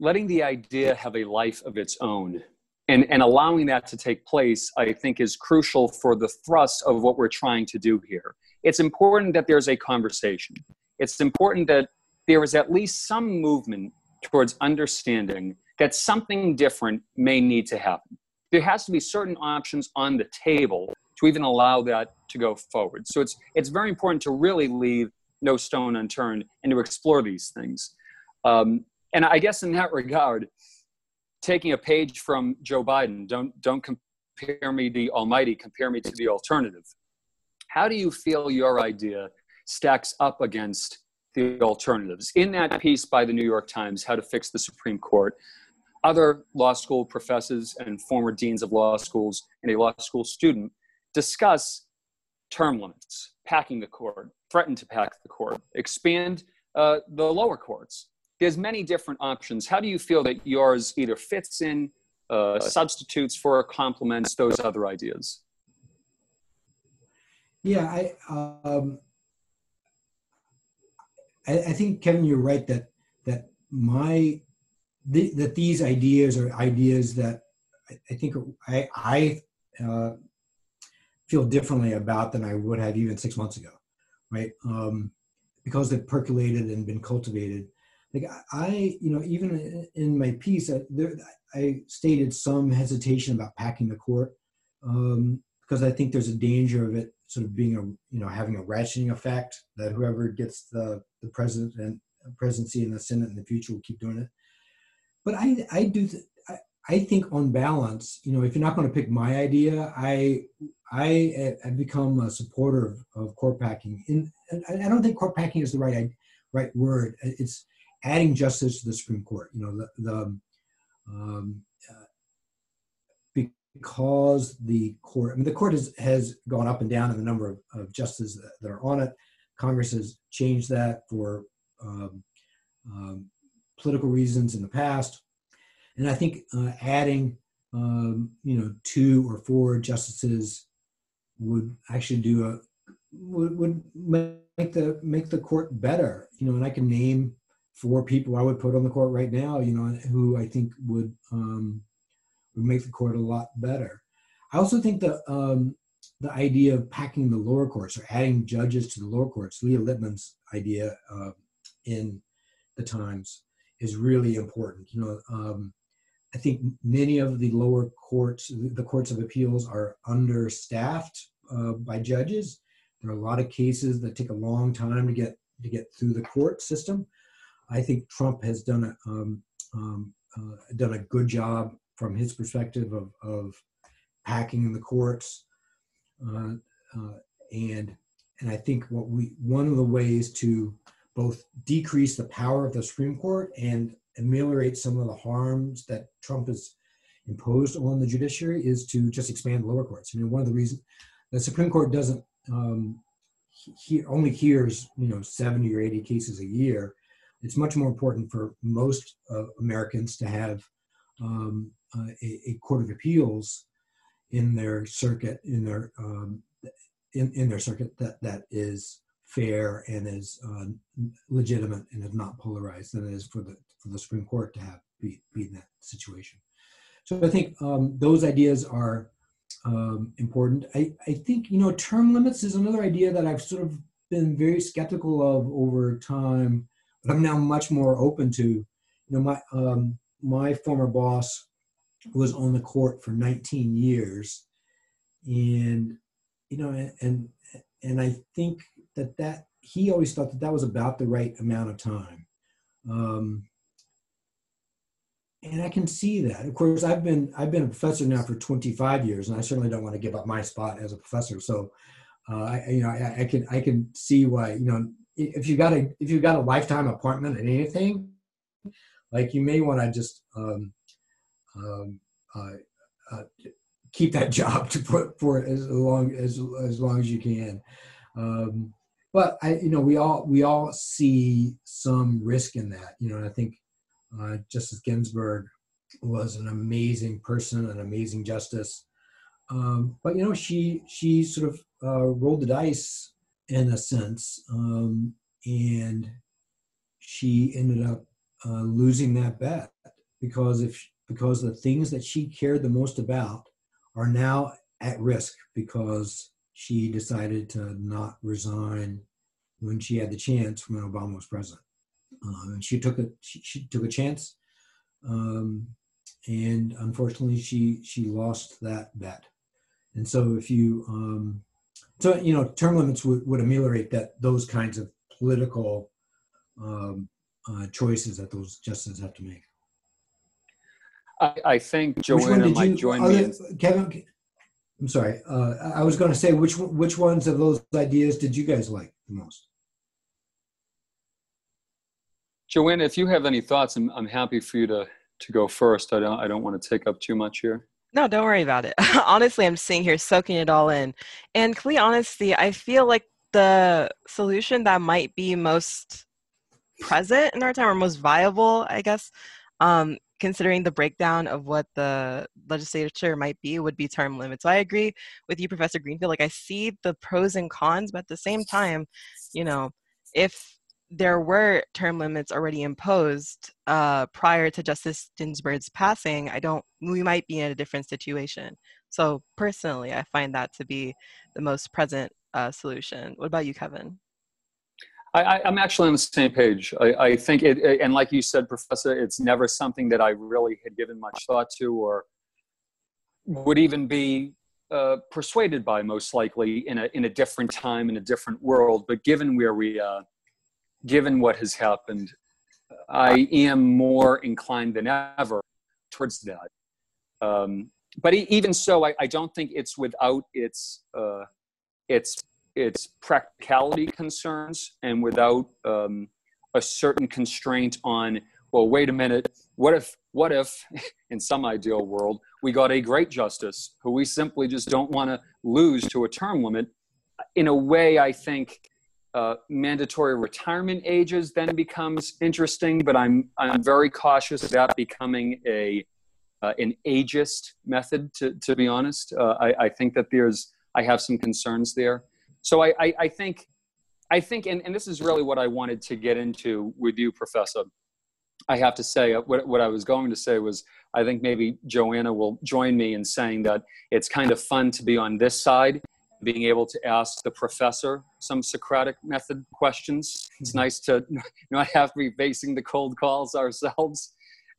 C: letting the idea have a life of its own and, and allowing that to take place, I think, is crucial for the thrust of what we're trying to do here. It's important that there's a conversation. It's important that there is at least some movement towards understanding that something different may need to happen. There has to be certain options on the table to even allow that to go forward. So it's it's very important to really leave no stone unturned and to explore these things. Um, and I guess in that regard, taking a page from Joe Biden. Don't don't compare me to the almighty, compare me to the alternative. How do you feel your idea stacks up against the alternatives? In that piece by the New York Times, How to Fix the Supreme Court, other law school professors and former deans of law schools and a law school student discuss term limits, packing the court, threaten to pack the court, expand uh, the lower courts, there's many different options. How do you feel that yours either fits in, uh, substitutes for, or complements those other ideas?
D: Yeah, I, um, I, I think Kevin, you're right that that my the, that these ideas are ideas that I, I think I I uh, feel differently about than I would have even six months ago, right? Um, because they've percolated and been cultivated like I, you know, even in my piece, I, there, I stated some hesitation about packing the court um, because I think there's a danger of it sort of being a, you know, having a ratcheting effect that whoever gets the the president and presidency in the Senate in the future will keep doing it. But I, I do, th- I, think on balance, you know, if you're not going to pick my idea, I, I have become a supporter of, of court packing. In, I don't think court packing is the right, right word. It's adding justice to the Supreme Court. You know, the, the um, uh, because the court, I mean, the court has, has gone up and down in the number of, of justices that, that, are on it. Congress has changed that for um, um, political reasons in the past. And I think uh, adding, um, you know, two or four justices would actually do a, would, would make the make the court better. You know, and I can name four people I would put on the court right now, you know, who I think would um, would make the court a lot better. I also think the um, the idea of packing the lower courts or adding judges to the lower courts, Leah Litman's idea uh, in the Times, is really important. You know, um, I think many of the lower courts, the courts of appeals, are understaffed uh, by judges. There are a lot of cases that take a long time to get to get through the court system. I think Trump has done a um, um, uh, done a good job from his perspective of, of packing the courts, uh, uh, and and I think what we one of the ways to both decrease the power of the Supreme Court and ameliorate some of the harms that Trump has imposed on the judiciary is to just expand the lower courts. I mean, one of the reasons the Supreme Court doesn't um, he only hears you know 70 or 80 cases a year it's much more important for most uh, Americans to have um, uh, a, a, court of appeals in their circuit, in their um, in, in their circuit that that is fair and is uh, legitimate and is not polarized than it is for the for the Supreme Court to have be, be in that situation. So I think um, those ideas are um, important. I, I think you know term limits is another idea that I've sort of been very skeptical of over time but I'm now much more open to, you know, my um, my former boss was on the court for 19 years, and you know, and and I think that that he always thought that that was about the right amount of time. Um, and I can see that. Of course, I've been I've been a professor now for 25 years, and I certainly don't want to give up my spot as a professor. So, uh, I you know I, I, can I can see why you know if you got a if you got a lifetime appointment in anything, like you may want to just um, um, uh, uh, keep that job to put for as long as as long as you can. Um, but I you know we all we all see some risk in that. You know, and I think uh, Justice Ginsburg was an amazing person, an amazing justice. Um, but you know, she she sort of uh, rolled the dice in a sense, um, and she ended up uh, losing that bet because if because the things that she cared the most about are now at risk because she decided to not resign when she had the chance when Obama was president. Um, and she took a she, she took a chance, um, and unfortunately, she she lost that bet. And so, if you um, so you know, term limits would, would ameliorate that those kinds of political um, uh, choices that those justices have to make.
C: I, I think Joanna might you, join me.
D: In... Kevin, I'm sorry. Uh, I was going to say which which ones of those ideas did you guys like the most?
C: Joanna, if you have any thoughts, I'm, I'm happy for you to, to go first. I don't, I don't want to take up too much here.
B: No, don't worry about it. Honestly, I'm sitting here soaking it all in. And complete honesty, I feel like the solution that might be most present in our time or most viable, I guess, um, considering the breakdown of what the legislature might be, would be term limits. So I agree with you, Professor Greenfield. Like I see the pros and cons, but at the same time, you know, if there were term limits already imposed uh, prior to Justice Ginsburg's passing, I don't. We might be in a different situation. So personally, I find that to be the most present uh, solution. What about you, Kevin?
C: I, am actually on the same page. I, I think it, and like you said, Professor, it's never something that I really had given much thought to, or would even be uh, persuaded by, most likely in a in a different time in a different world. But given where we uh, given what has happened, I am more inclined than ever towards that. Um, but even so, I, I, don't think it's without its uh, its its practicality concerns and without um, a certain constraint on. Well, wait a minute. What if what if in some ideal world we got a great justice who we simply just don't want to lose to a term limit? In a way, I think uh, mandatory retirement ages then becomes interesting, but I'm I'm very cautious about becoming a uh, an ageist method. To to be honest, uh, I, I think that there's I have some concerns there. So I I, I think I think and, and this is really what I wanted to get into with you, Professor. I have to say uh, what what I was going to say was I think maybe Joanna will join me in saying that it's kind of fun to be on this side being able to ask the professor some Socratic method questions. It's mm-hmm. nice to not have to be facing the cold calls ourselves.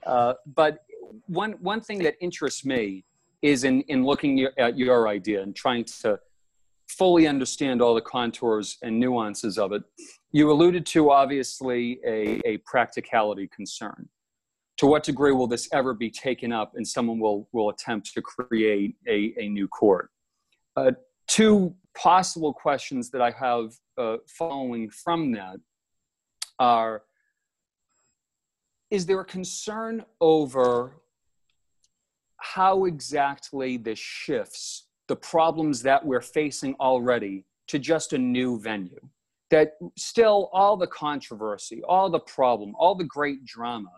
C: Uh, but one, one thing that interests me is in, in looking at your idea and trying to fully understand all the contours and nuances of it. You alluded to obviously a, a practicality concern. To what degree will this ever be taken up and someone will, will attempt to create a, a new court? Uh, two possible questions that I have uh, following from that are Is there a concern over how exactly this shifts the problems that we're facing already to just a new venue? That still all the controversy, all the problem, all the great drama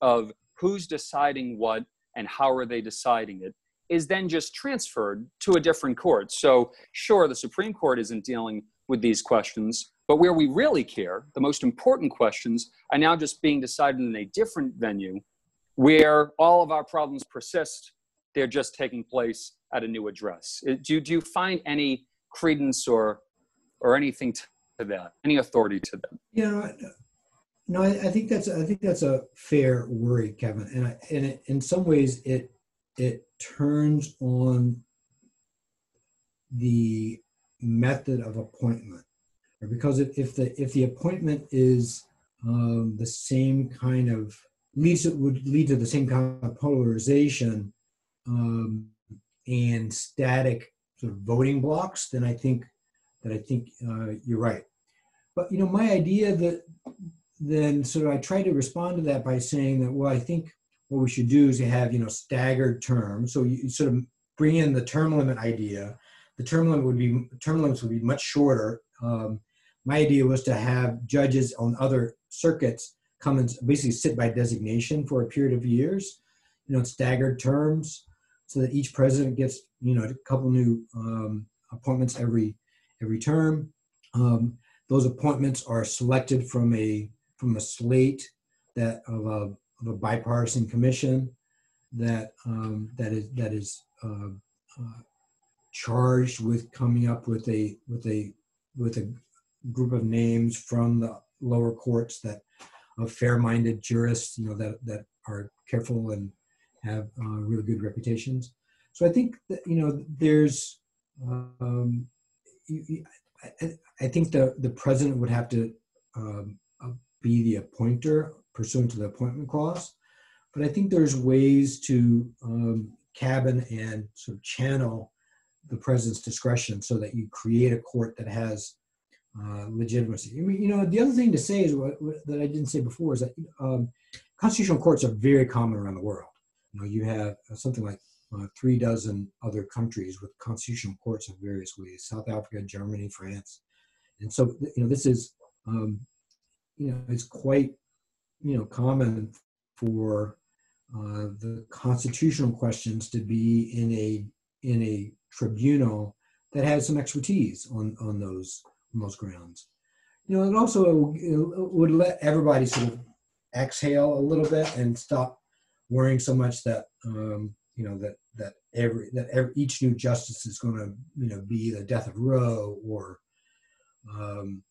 C: of who's deciding what and how are they deciding it is then just transferred to a different court. So, sure, the Supreme Court isn't dealing with these questions, but where we really care, the most important questions are now just being decided in a different venue where all of our problems persist. They're just taking place at a new address. Uh, do, do you find any credence or, or anything to that, any authority to them?
D: You know, no, I, I think that's I think that's a fair worry, Kevin, and I, and it, in some ways it it turns on the method of appointment. or because if, if the if the appointment is um, the same kind of leads it would lead to the same kind of polarization um, and static sort of voting blocks, then I think that I think uh, you're right. But you know, my idea that then sort of I try to respond to that by saying that well, I think what we should do is have you know staggered terms. So you sort of bring in the term limit idea. The term limit would be term limits would be much shorter. Um, my idea was to have judges on other circuits come and basically sit by designation for a period of years, you know, staggered terms, so that each president gets you know a couple new um, appointments every every term. Um, those appointments are selected from a from a slate that of a, of a bipartisan commission that um, that is that is uh, uh, charged with coming up with a with a with a group of names from the lower courts that of fair-minded jurists, you know, that that are careful and have uh, really good reputations. So I think that you know there's, um, I, I, think the the president would have to um, be the appointer pursuant to the appointment clause, but I think there's ways to um, cabin and sort of channel the president's discretion so that you create a court that has uh, legitimacy. I mean, you know, the other thing to say is what, what that I didn't say before is that um, constitutional courts are very common around the world. You know, you have uh, something like uh, three dozen other countries with constitutional courts in various ways: South Africa, Germany, France, and so you know, this is um, you know, it's quite you know common for uh, the constitutional questions to be in a in a tribunal that has some expertise on on those on those grounds. You know, it also it would let everybody sort of exhale a little bit and stop worrying so much that um, you know that that every that every, each new justice is going to you know be the death of Roe or um,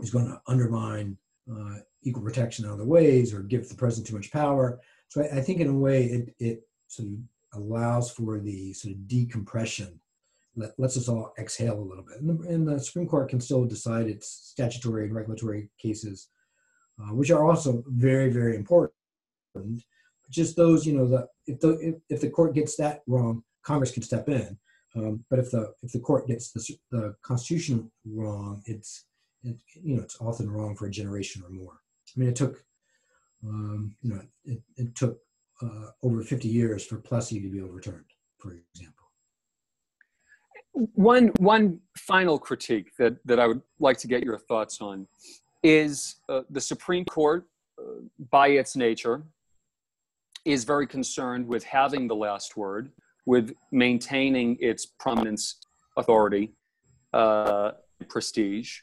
D: is going to undermine uh, equal protection in other ways or give the president too much power. So I, I think in a way it it sort of allows for the sort of decompression let, lets us all exhale a little bit. And the, and the, Supreme Court can still decide its statutory and regulatory cases, uh, which are also very, very important. Just those, you know, the if the if, if the court gets that wrong, Congress can step in. Um, but if the if the court gets the, the Constitution wrong, it's you know it's often wrong for a generation or more. I mean, it took um, you know it, it took uh, over 50 years for Plessy to be overturned, for example
C: one one final critique that that I would like to get your thoughts on is uh, the Supreme Court, uh, by its nature, is very concerned with having the last word, with maintaining its prominence, authority, uh, prestige.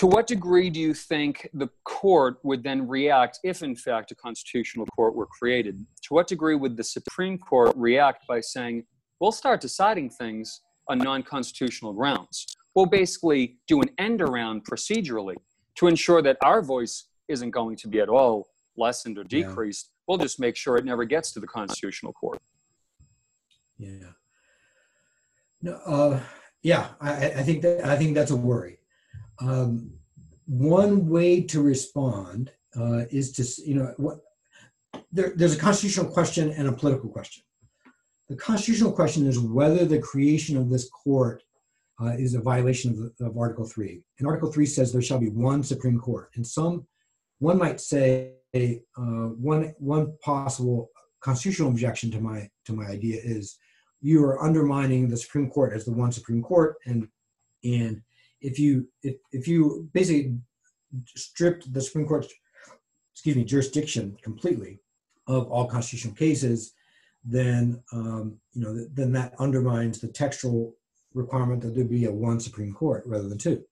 C: To what degree do you think the court would then react if, in fact, a constitutional court were created? To what degree would the Supreme Court react by saying, we'll start deciding things on non constitutional grounds. We'll basically do an end around procedurally to ensure that our voice isn't going to be at all lessened or decreased. Yeah. We'll just make sure it never gets to the constitutional court.
D: Yeah. No, uh, yeah, I, I, think that I think that's a worry. Um, one way to respond uh, is to you know what there, there's a constitutional question and a political question. The constitutional question is whether the creation of this court uh, is a violation of, of, Article 3. And Article 3 says there shall be one Supreme Court. And some, one might say, uh, one, one possible constitutional objection to my, to my idea is you are undermining the Supreme Court as the one Supreme Court. And, and if you, if, if you basically stripped the Supreme Court's, excuse me, jurisdiction completely of all constitutional cases, then um, you know then that undermines the textual requirement that there be a one Supreme Court rather than two.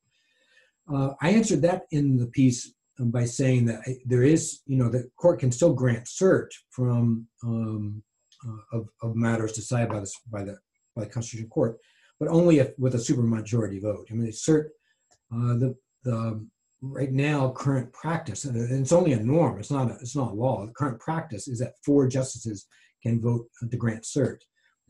D: Uh, I answered that in the piece by saying that there is, you know, the court can still grant cert from um, uh, of, of matters decided by the by the by the Constitutional Court, but only if with a supermajority vote. I mean, cert uh, the the right now current practice, and it's only a norm. It's not a, it's not law. The current practice is that four justices can vote to grant cert.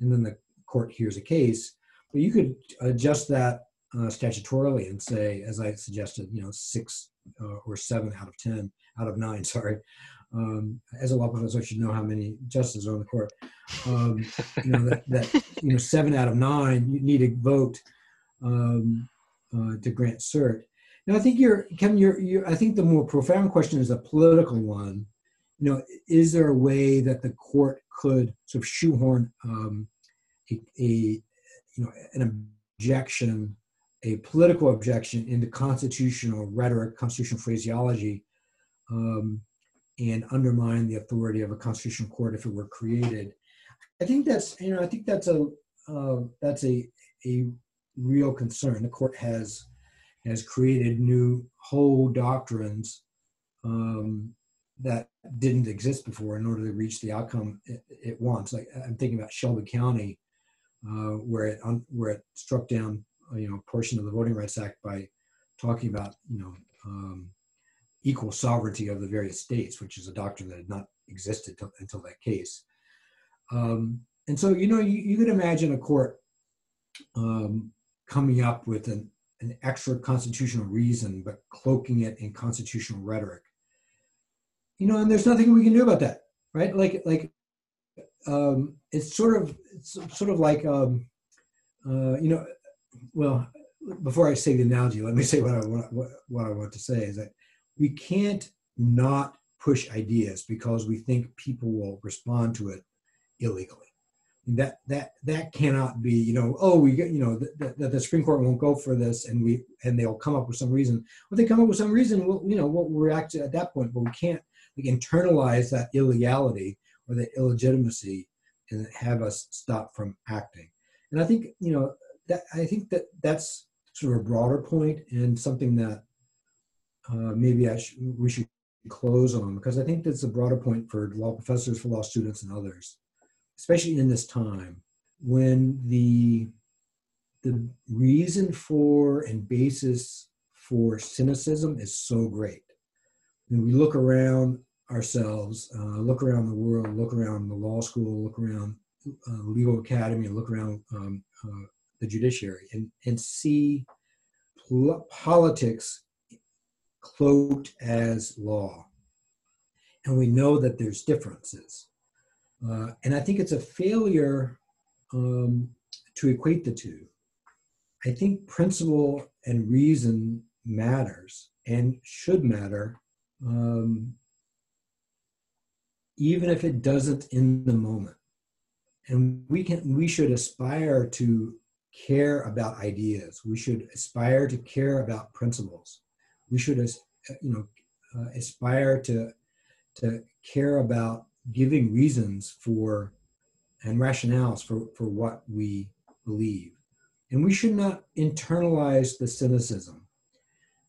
D: And then the court hears a case. But you could adjust that uh, statutorily and say, as I suggested, you know, six uh, or seven out of ten, out of nine, sorry. Um, as a law professor, I should know how many justices are on the court. Um, you know that, that, you know seven out of nine, you need a vote um, uh, to grant cert. Now, I think you're Kevin. You're, you're, I think the more profound question is a political one. You know, is there a way that the court could sort of shoehorn um, a, a you know an objection a political objection into constitutional rhetoric, constitutional phraseology, um, and undermine the authority of a constitutional court if it were created. I think that's you know I think that's a uh, that's a a real concern. The court has has created new whole doctrines um, that didn't exist before in order to reach the outcome it, it wants. Like I'm thinking about Shelby County, uh, where it where it struck down you know a portion of the Voting Rights Act by talking about you know um, equal sovereignty of the various states, which is a doctrine that had not existed till, until that case. Um, and so you know you, you imagine a court um, coming up with an, an extra constitutional reason, but cloaking it in constitutional rhetoric. You know, and there's nothing we can do about that, right? Like like um, it's sort of it's sort of like um, uh, you know well, before I say the analogy, let me say what I want, what, what I want to say is that we can't not push ideas because we think people will respond to it illegally. That that that cannot be. You know, oh, we get you know that the, the Supreme Court won't go for this, and we and they'll come up with some reason. Well, they come up with some reason. We'll you know we'll react at that point, but we can't like internalize that illegality or the illegitimacy and have us stop from acting. And I think you know that I think that that's sort of a broader point and something that uh, maybe I sh- we should close on because I think that's a broader point for law professors, for law students, and others, especially in this time when the the reason for and basis for cynicism is so great. And we look around ourselves, uh, look around the world, look around the law school, look around uh, legal academy, look around um, uh, the judiciary and, and see politics cloaked as law. And we know that there's differences. Uh, and I think it's a failure um, to equate the two. I think principle and reason matters and should matter, um, even if it doesn't in the moment. And we can we should aspire to care about ideas. We should aspire to care about principles. We should, uh, you know, uh, aspire to to care about giving reasons for and rationales for, for what we believe. And we should not internalize the cynicism.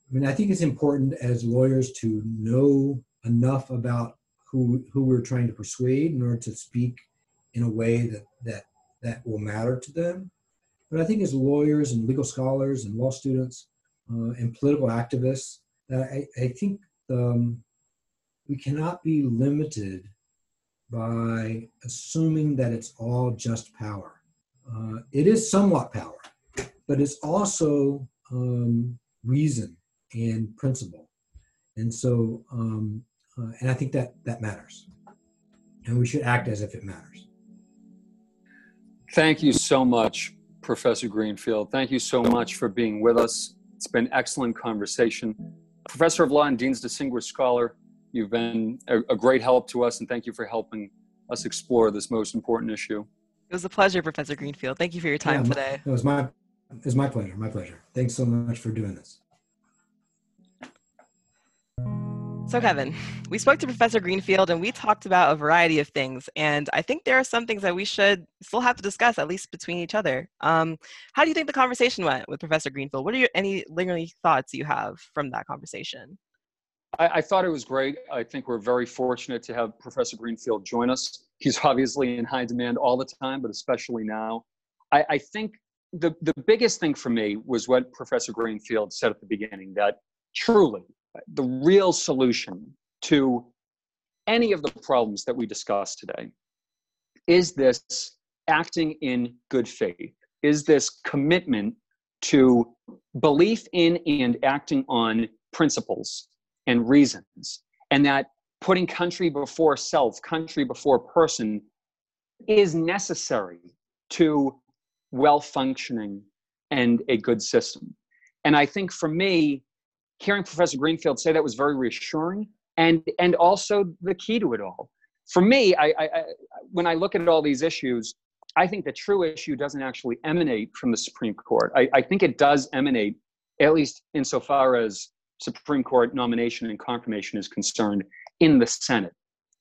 D: I mean, I think it's important as lawyers to know enough about who, who we're trying to persuade in order to speak in a way that, that, that will matter to them. But I think as lawyers and legal scholars and law students uh, and political activists, I, I think um, we cannot be limited by assuming that it's all just power. Uh, it is somewhat power, but it's also um, reason and principle. And so, um, uh, and I think that that matters. And we should act as if it matters.
C: Thank you so much Professor Greenfield. Thank you so much for being with us. It's been excellent conversation. Professor of Law and Dean's Distinguished Scholar, you've been a, a great help to us, and thank you for helping us explore this most important issue.
B: It was a pleasure, Professor Greenfield. Thank you for your time yeah, today.
D: It was my it was my pleasure. My pleasure. Thanks so much for doing this.
B: So, Kevin, we spoke to Professor Greenfield and we talked about a variety of things. And I think there are some things that we should still have to discuss, at least between each other. Um, how do you think the conversation went with Professor Greenfield? What are your, any lingering thoughts you have from that conversation?
C: I, I, thought it was great. I think we're very fortunate to have Professor Greenfield join us. He's obviously in high demand all the time, but especially now. I, I think the, the biggest thing for me was what Professor Greenfield said at the beginning that truly the real solution to any of the problems that we discussed today. Is this acting in good faith? Is this commitment to belief in and acting on principles and reasons, and that putting country before self, country before person, is necessary to well functioning and a good system. And I think for me, hearing Professor Greenfield say that was very reassuring and, and also the key to it all. For me, I, I, I, when I look at all these issues, I think the true issue doesn't actually emanate from the Supreme Court. I, I think it does emanate, at least insofar as Supreme Court nomination and confirmation is concerned, in the Senate.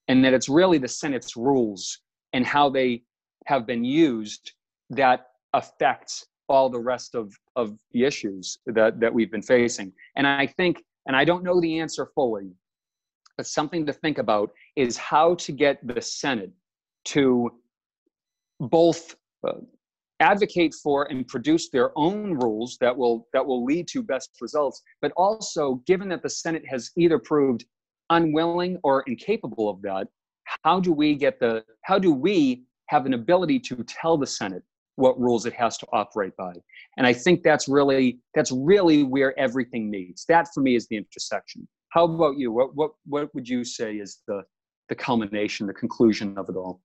C: And that it's really the Senate's rules and how they have been used that affects all the rest of, of the issues that, that we've been facing. And I think, and I don't know the answer fully, but something to think about is how to get the Senate to both uh, advocate for and produce their own rules that will that will lead to best results but also given that the senate has either proved unwilling or incapable of that how do we get the how do we have an ability to tell the senate what rules it has to operate by and i think that's really that's really where everything meets that for me is the intersection how about you what what what would you say is the the culmination the conclusion of it all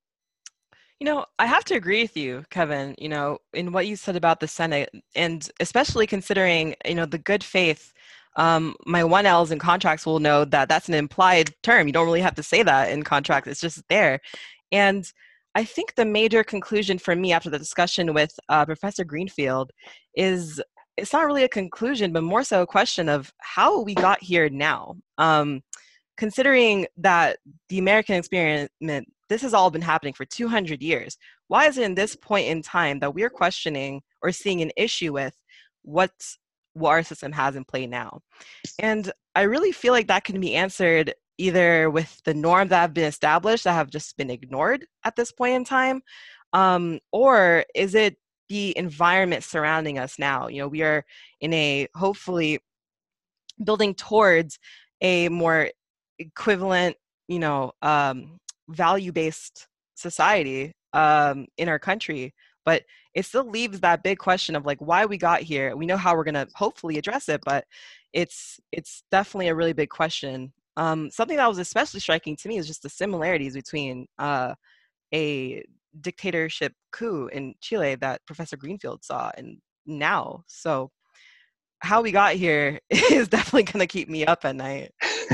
B: you know, I have to agree with you, Kevin, you know, in what you said about the Senate, and especially considering, you know, the good faith. Um, my 1Ls in contracts will know that that's an implied term. You don't really have to say that in contracts, it's just there. And I think the major conclusion for me after the discussion with uh, Professor Greenfield is it's not really a conclusion, but more so a question of how we got here now. Um, considering that the American experiment, this has all been happening for 200 years. Why is it in this point in time that we're questioning or seeing an issue with what's what our system has in play now? And I really feel like that can be answered either with the norms that have been established that have just been ignored at this point in time um, or is it the environment surrounding us now? You know we are in a hopefully building towards a more equivalent you know um, value based society um, in our country. But it still leaves that big question of like why we got here. We know how we're going to hopefully address it but it's it's definitely a really big question um, something that was especially striking to me is just the similarities between uh, a dictatorship coup in Chile that Professor Greenfield saw and now. So how we got here is definitely going to keep me up at night.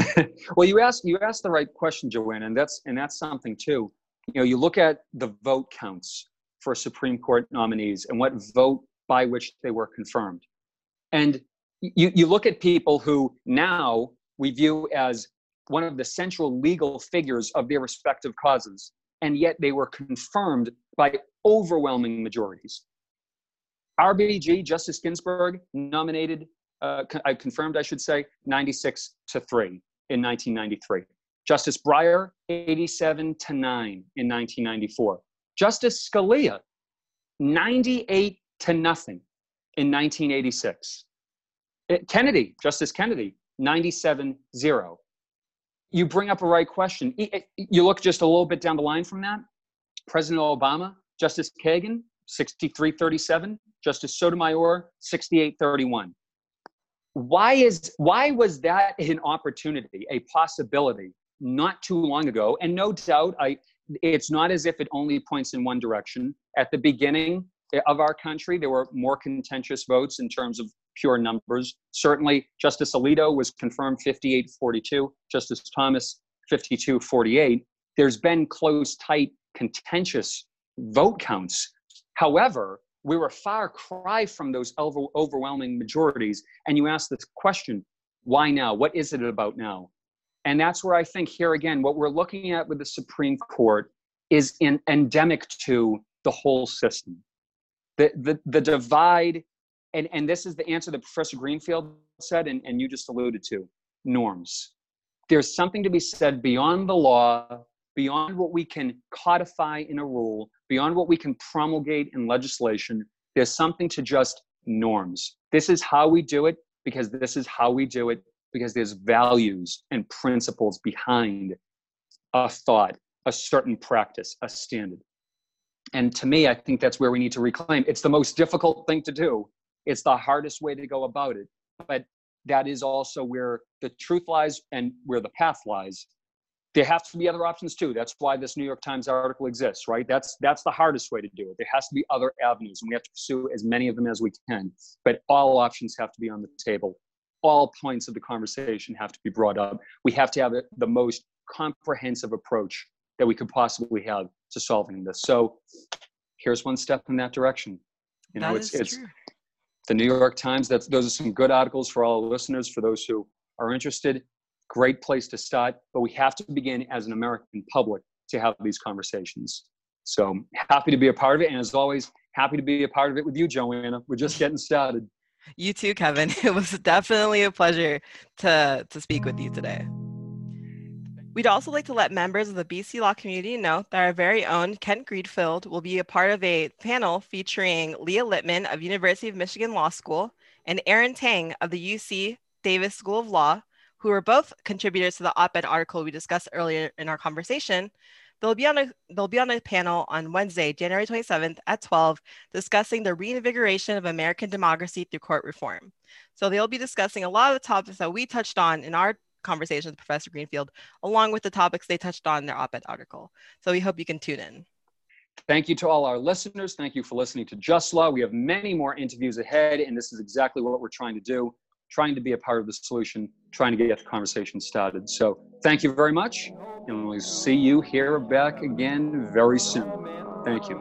C: well, you asked you asked the right question, Joanne, and that's and that's something too. You know, you look at the vote counts for Supreme Court nominees and what vote by which they were confirmed, and you you look at people who now we view as one of the central legal figures of their respective causes, and yet they were confirmed by overwhelming majorities. RBG, Justice Ginsburg, nominated, uh, I confirmed, I should say, 96 to 3 in 1993. Justice Breyer, 87 to 9 in 1994. Justice Scalia, 98 to nothing in 1986. Uh, Kennedy, Justice Kennedy, 97 0. You bring up a right question. You look just a little bit down the line from that. President Obama, Justice Kagan, 63 37. Justice Sotomayor, 68 31. Why, is, why was that an opportunity, a possibility, not too long ago? And no doubt, I, it's not as if it only points in one direction. At the beginning of our country, there were more contentious votes in terms of pure numbers. Certainly, Justice Alito was confirmed 58 42, Justice Thomas 52 48. There's been close, tight, contentious vote counts. However, we were a far cry from those overwhelming majorities. And you ask this question why now? What is it about now? And that's where I think here again, what we're looking at with the Supreme Court is in, endemic to the whole system. The, the, the divide, and, and this is the answer that Professor Greenfield said, and, and you just alluded to norms. There's something to be said beyond the law, beyond what we can codify in a rule, beyond what we can promulgate in legislation, there's something to just norms. This is how we do it because this is how we do it because there's values and principles behind a thought, a certain practice, a standard. And to me, I think that's where we need to reclaim. It's the most difficult thing to do, It's the hardest way to go about it. But that is also where the truth lies and where the path lies. There have to be other options too. That's why this New York Times article exists, right? That's that's the hardest way to do it. There has to be other avenues, and we have to pursue as many of them as we can. But all options have to be on the table. All points of the conversation have to be brought up. We have to have the most comprehensive approach that we could possibly have to solving this. So here's one step in that direction.
B: You know, that it's it's true.
C: The New York Times. That's those are some good articles for all listeners, for those who are interested. Great place to start, but we have to begin as an American public to have these conversations. So happy to be a part of it, and as always, happy to be a part of it with you, Joanna. We're just getting started.
B: You too, Kevin. It was definitely a pleasure to to speak with you today. We'd also like to let members of the BC Law community know that our very own Kent Greenfield will be a part of a panel featuring Leah Litman of University of Michigan Law School and Aaron Tang of the UC Davis School of Law, who are both contributors to the op-ed article we discussed earlier in our conversation. They'll be on a they'll be on a panel on Wednesday, January 27th at 12, discussing the reinvigoration of American democracy through court reform. So they'll be discussing a lot of the topics that we touched on in our conversation with Professor Greenfield, along with the topics they touched on in their op ed article. So we hope you can tune in.
C: Thank you to all our listeners. Thank you for listening to Just Law. We have many more interviews ahead, and this is exactly what we're trying to do trying to be a part of the solution, trying to get the conversation started. So thank you very much, and we'll see you here back again very soon. Thank you.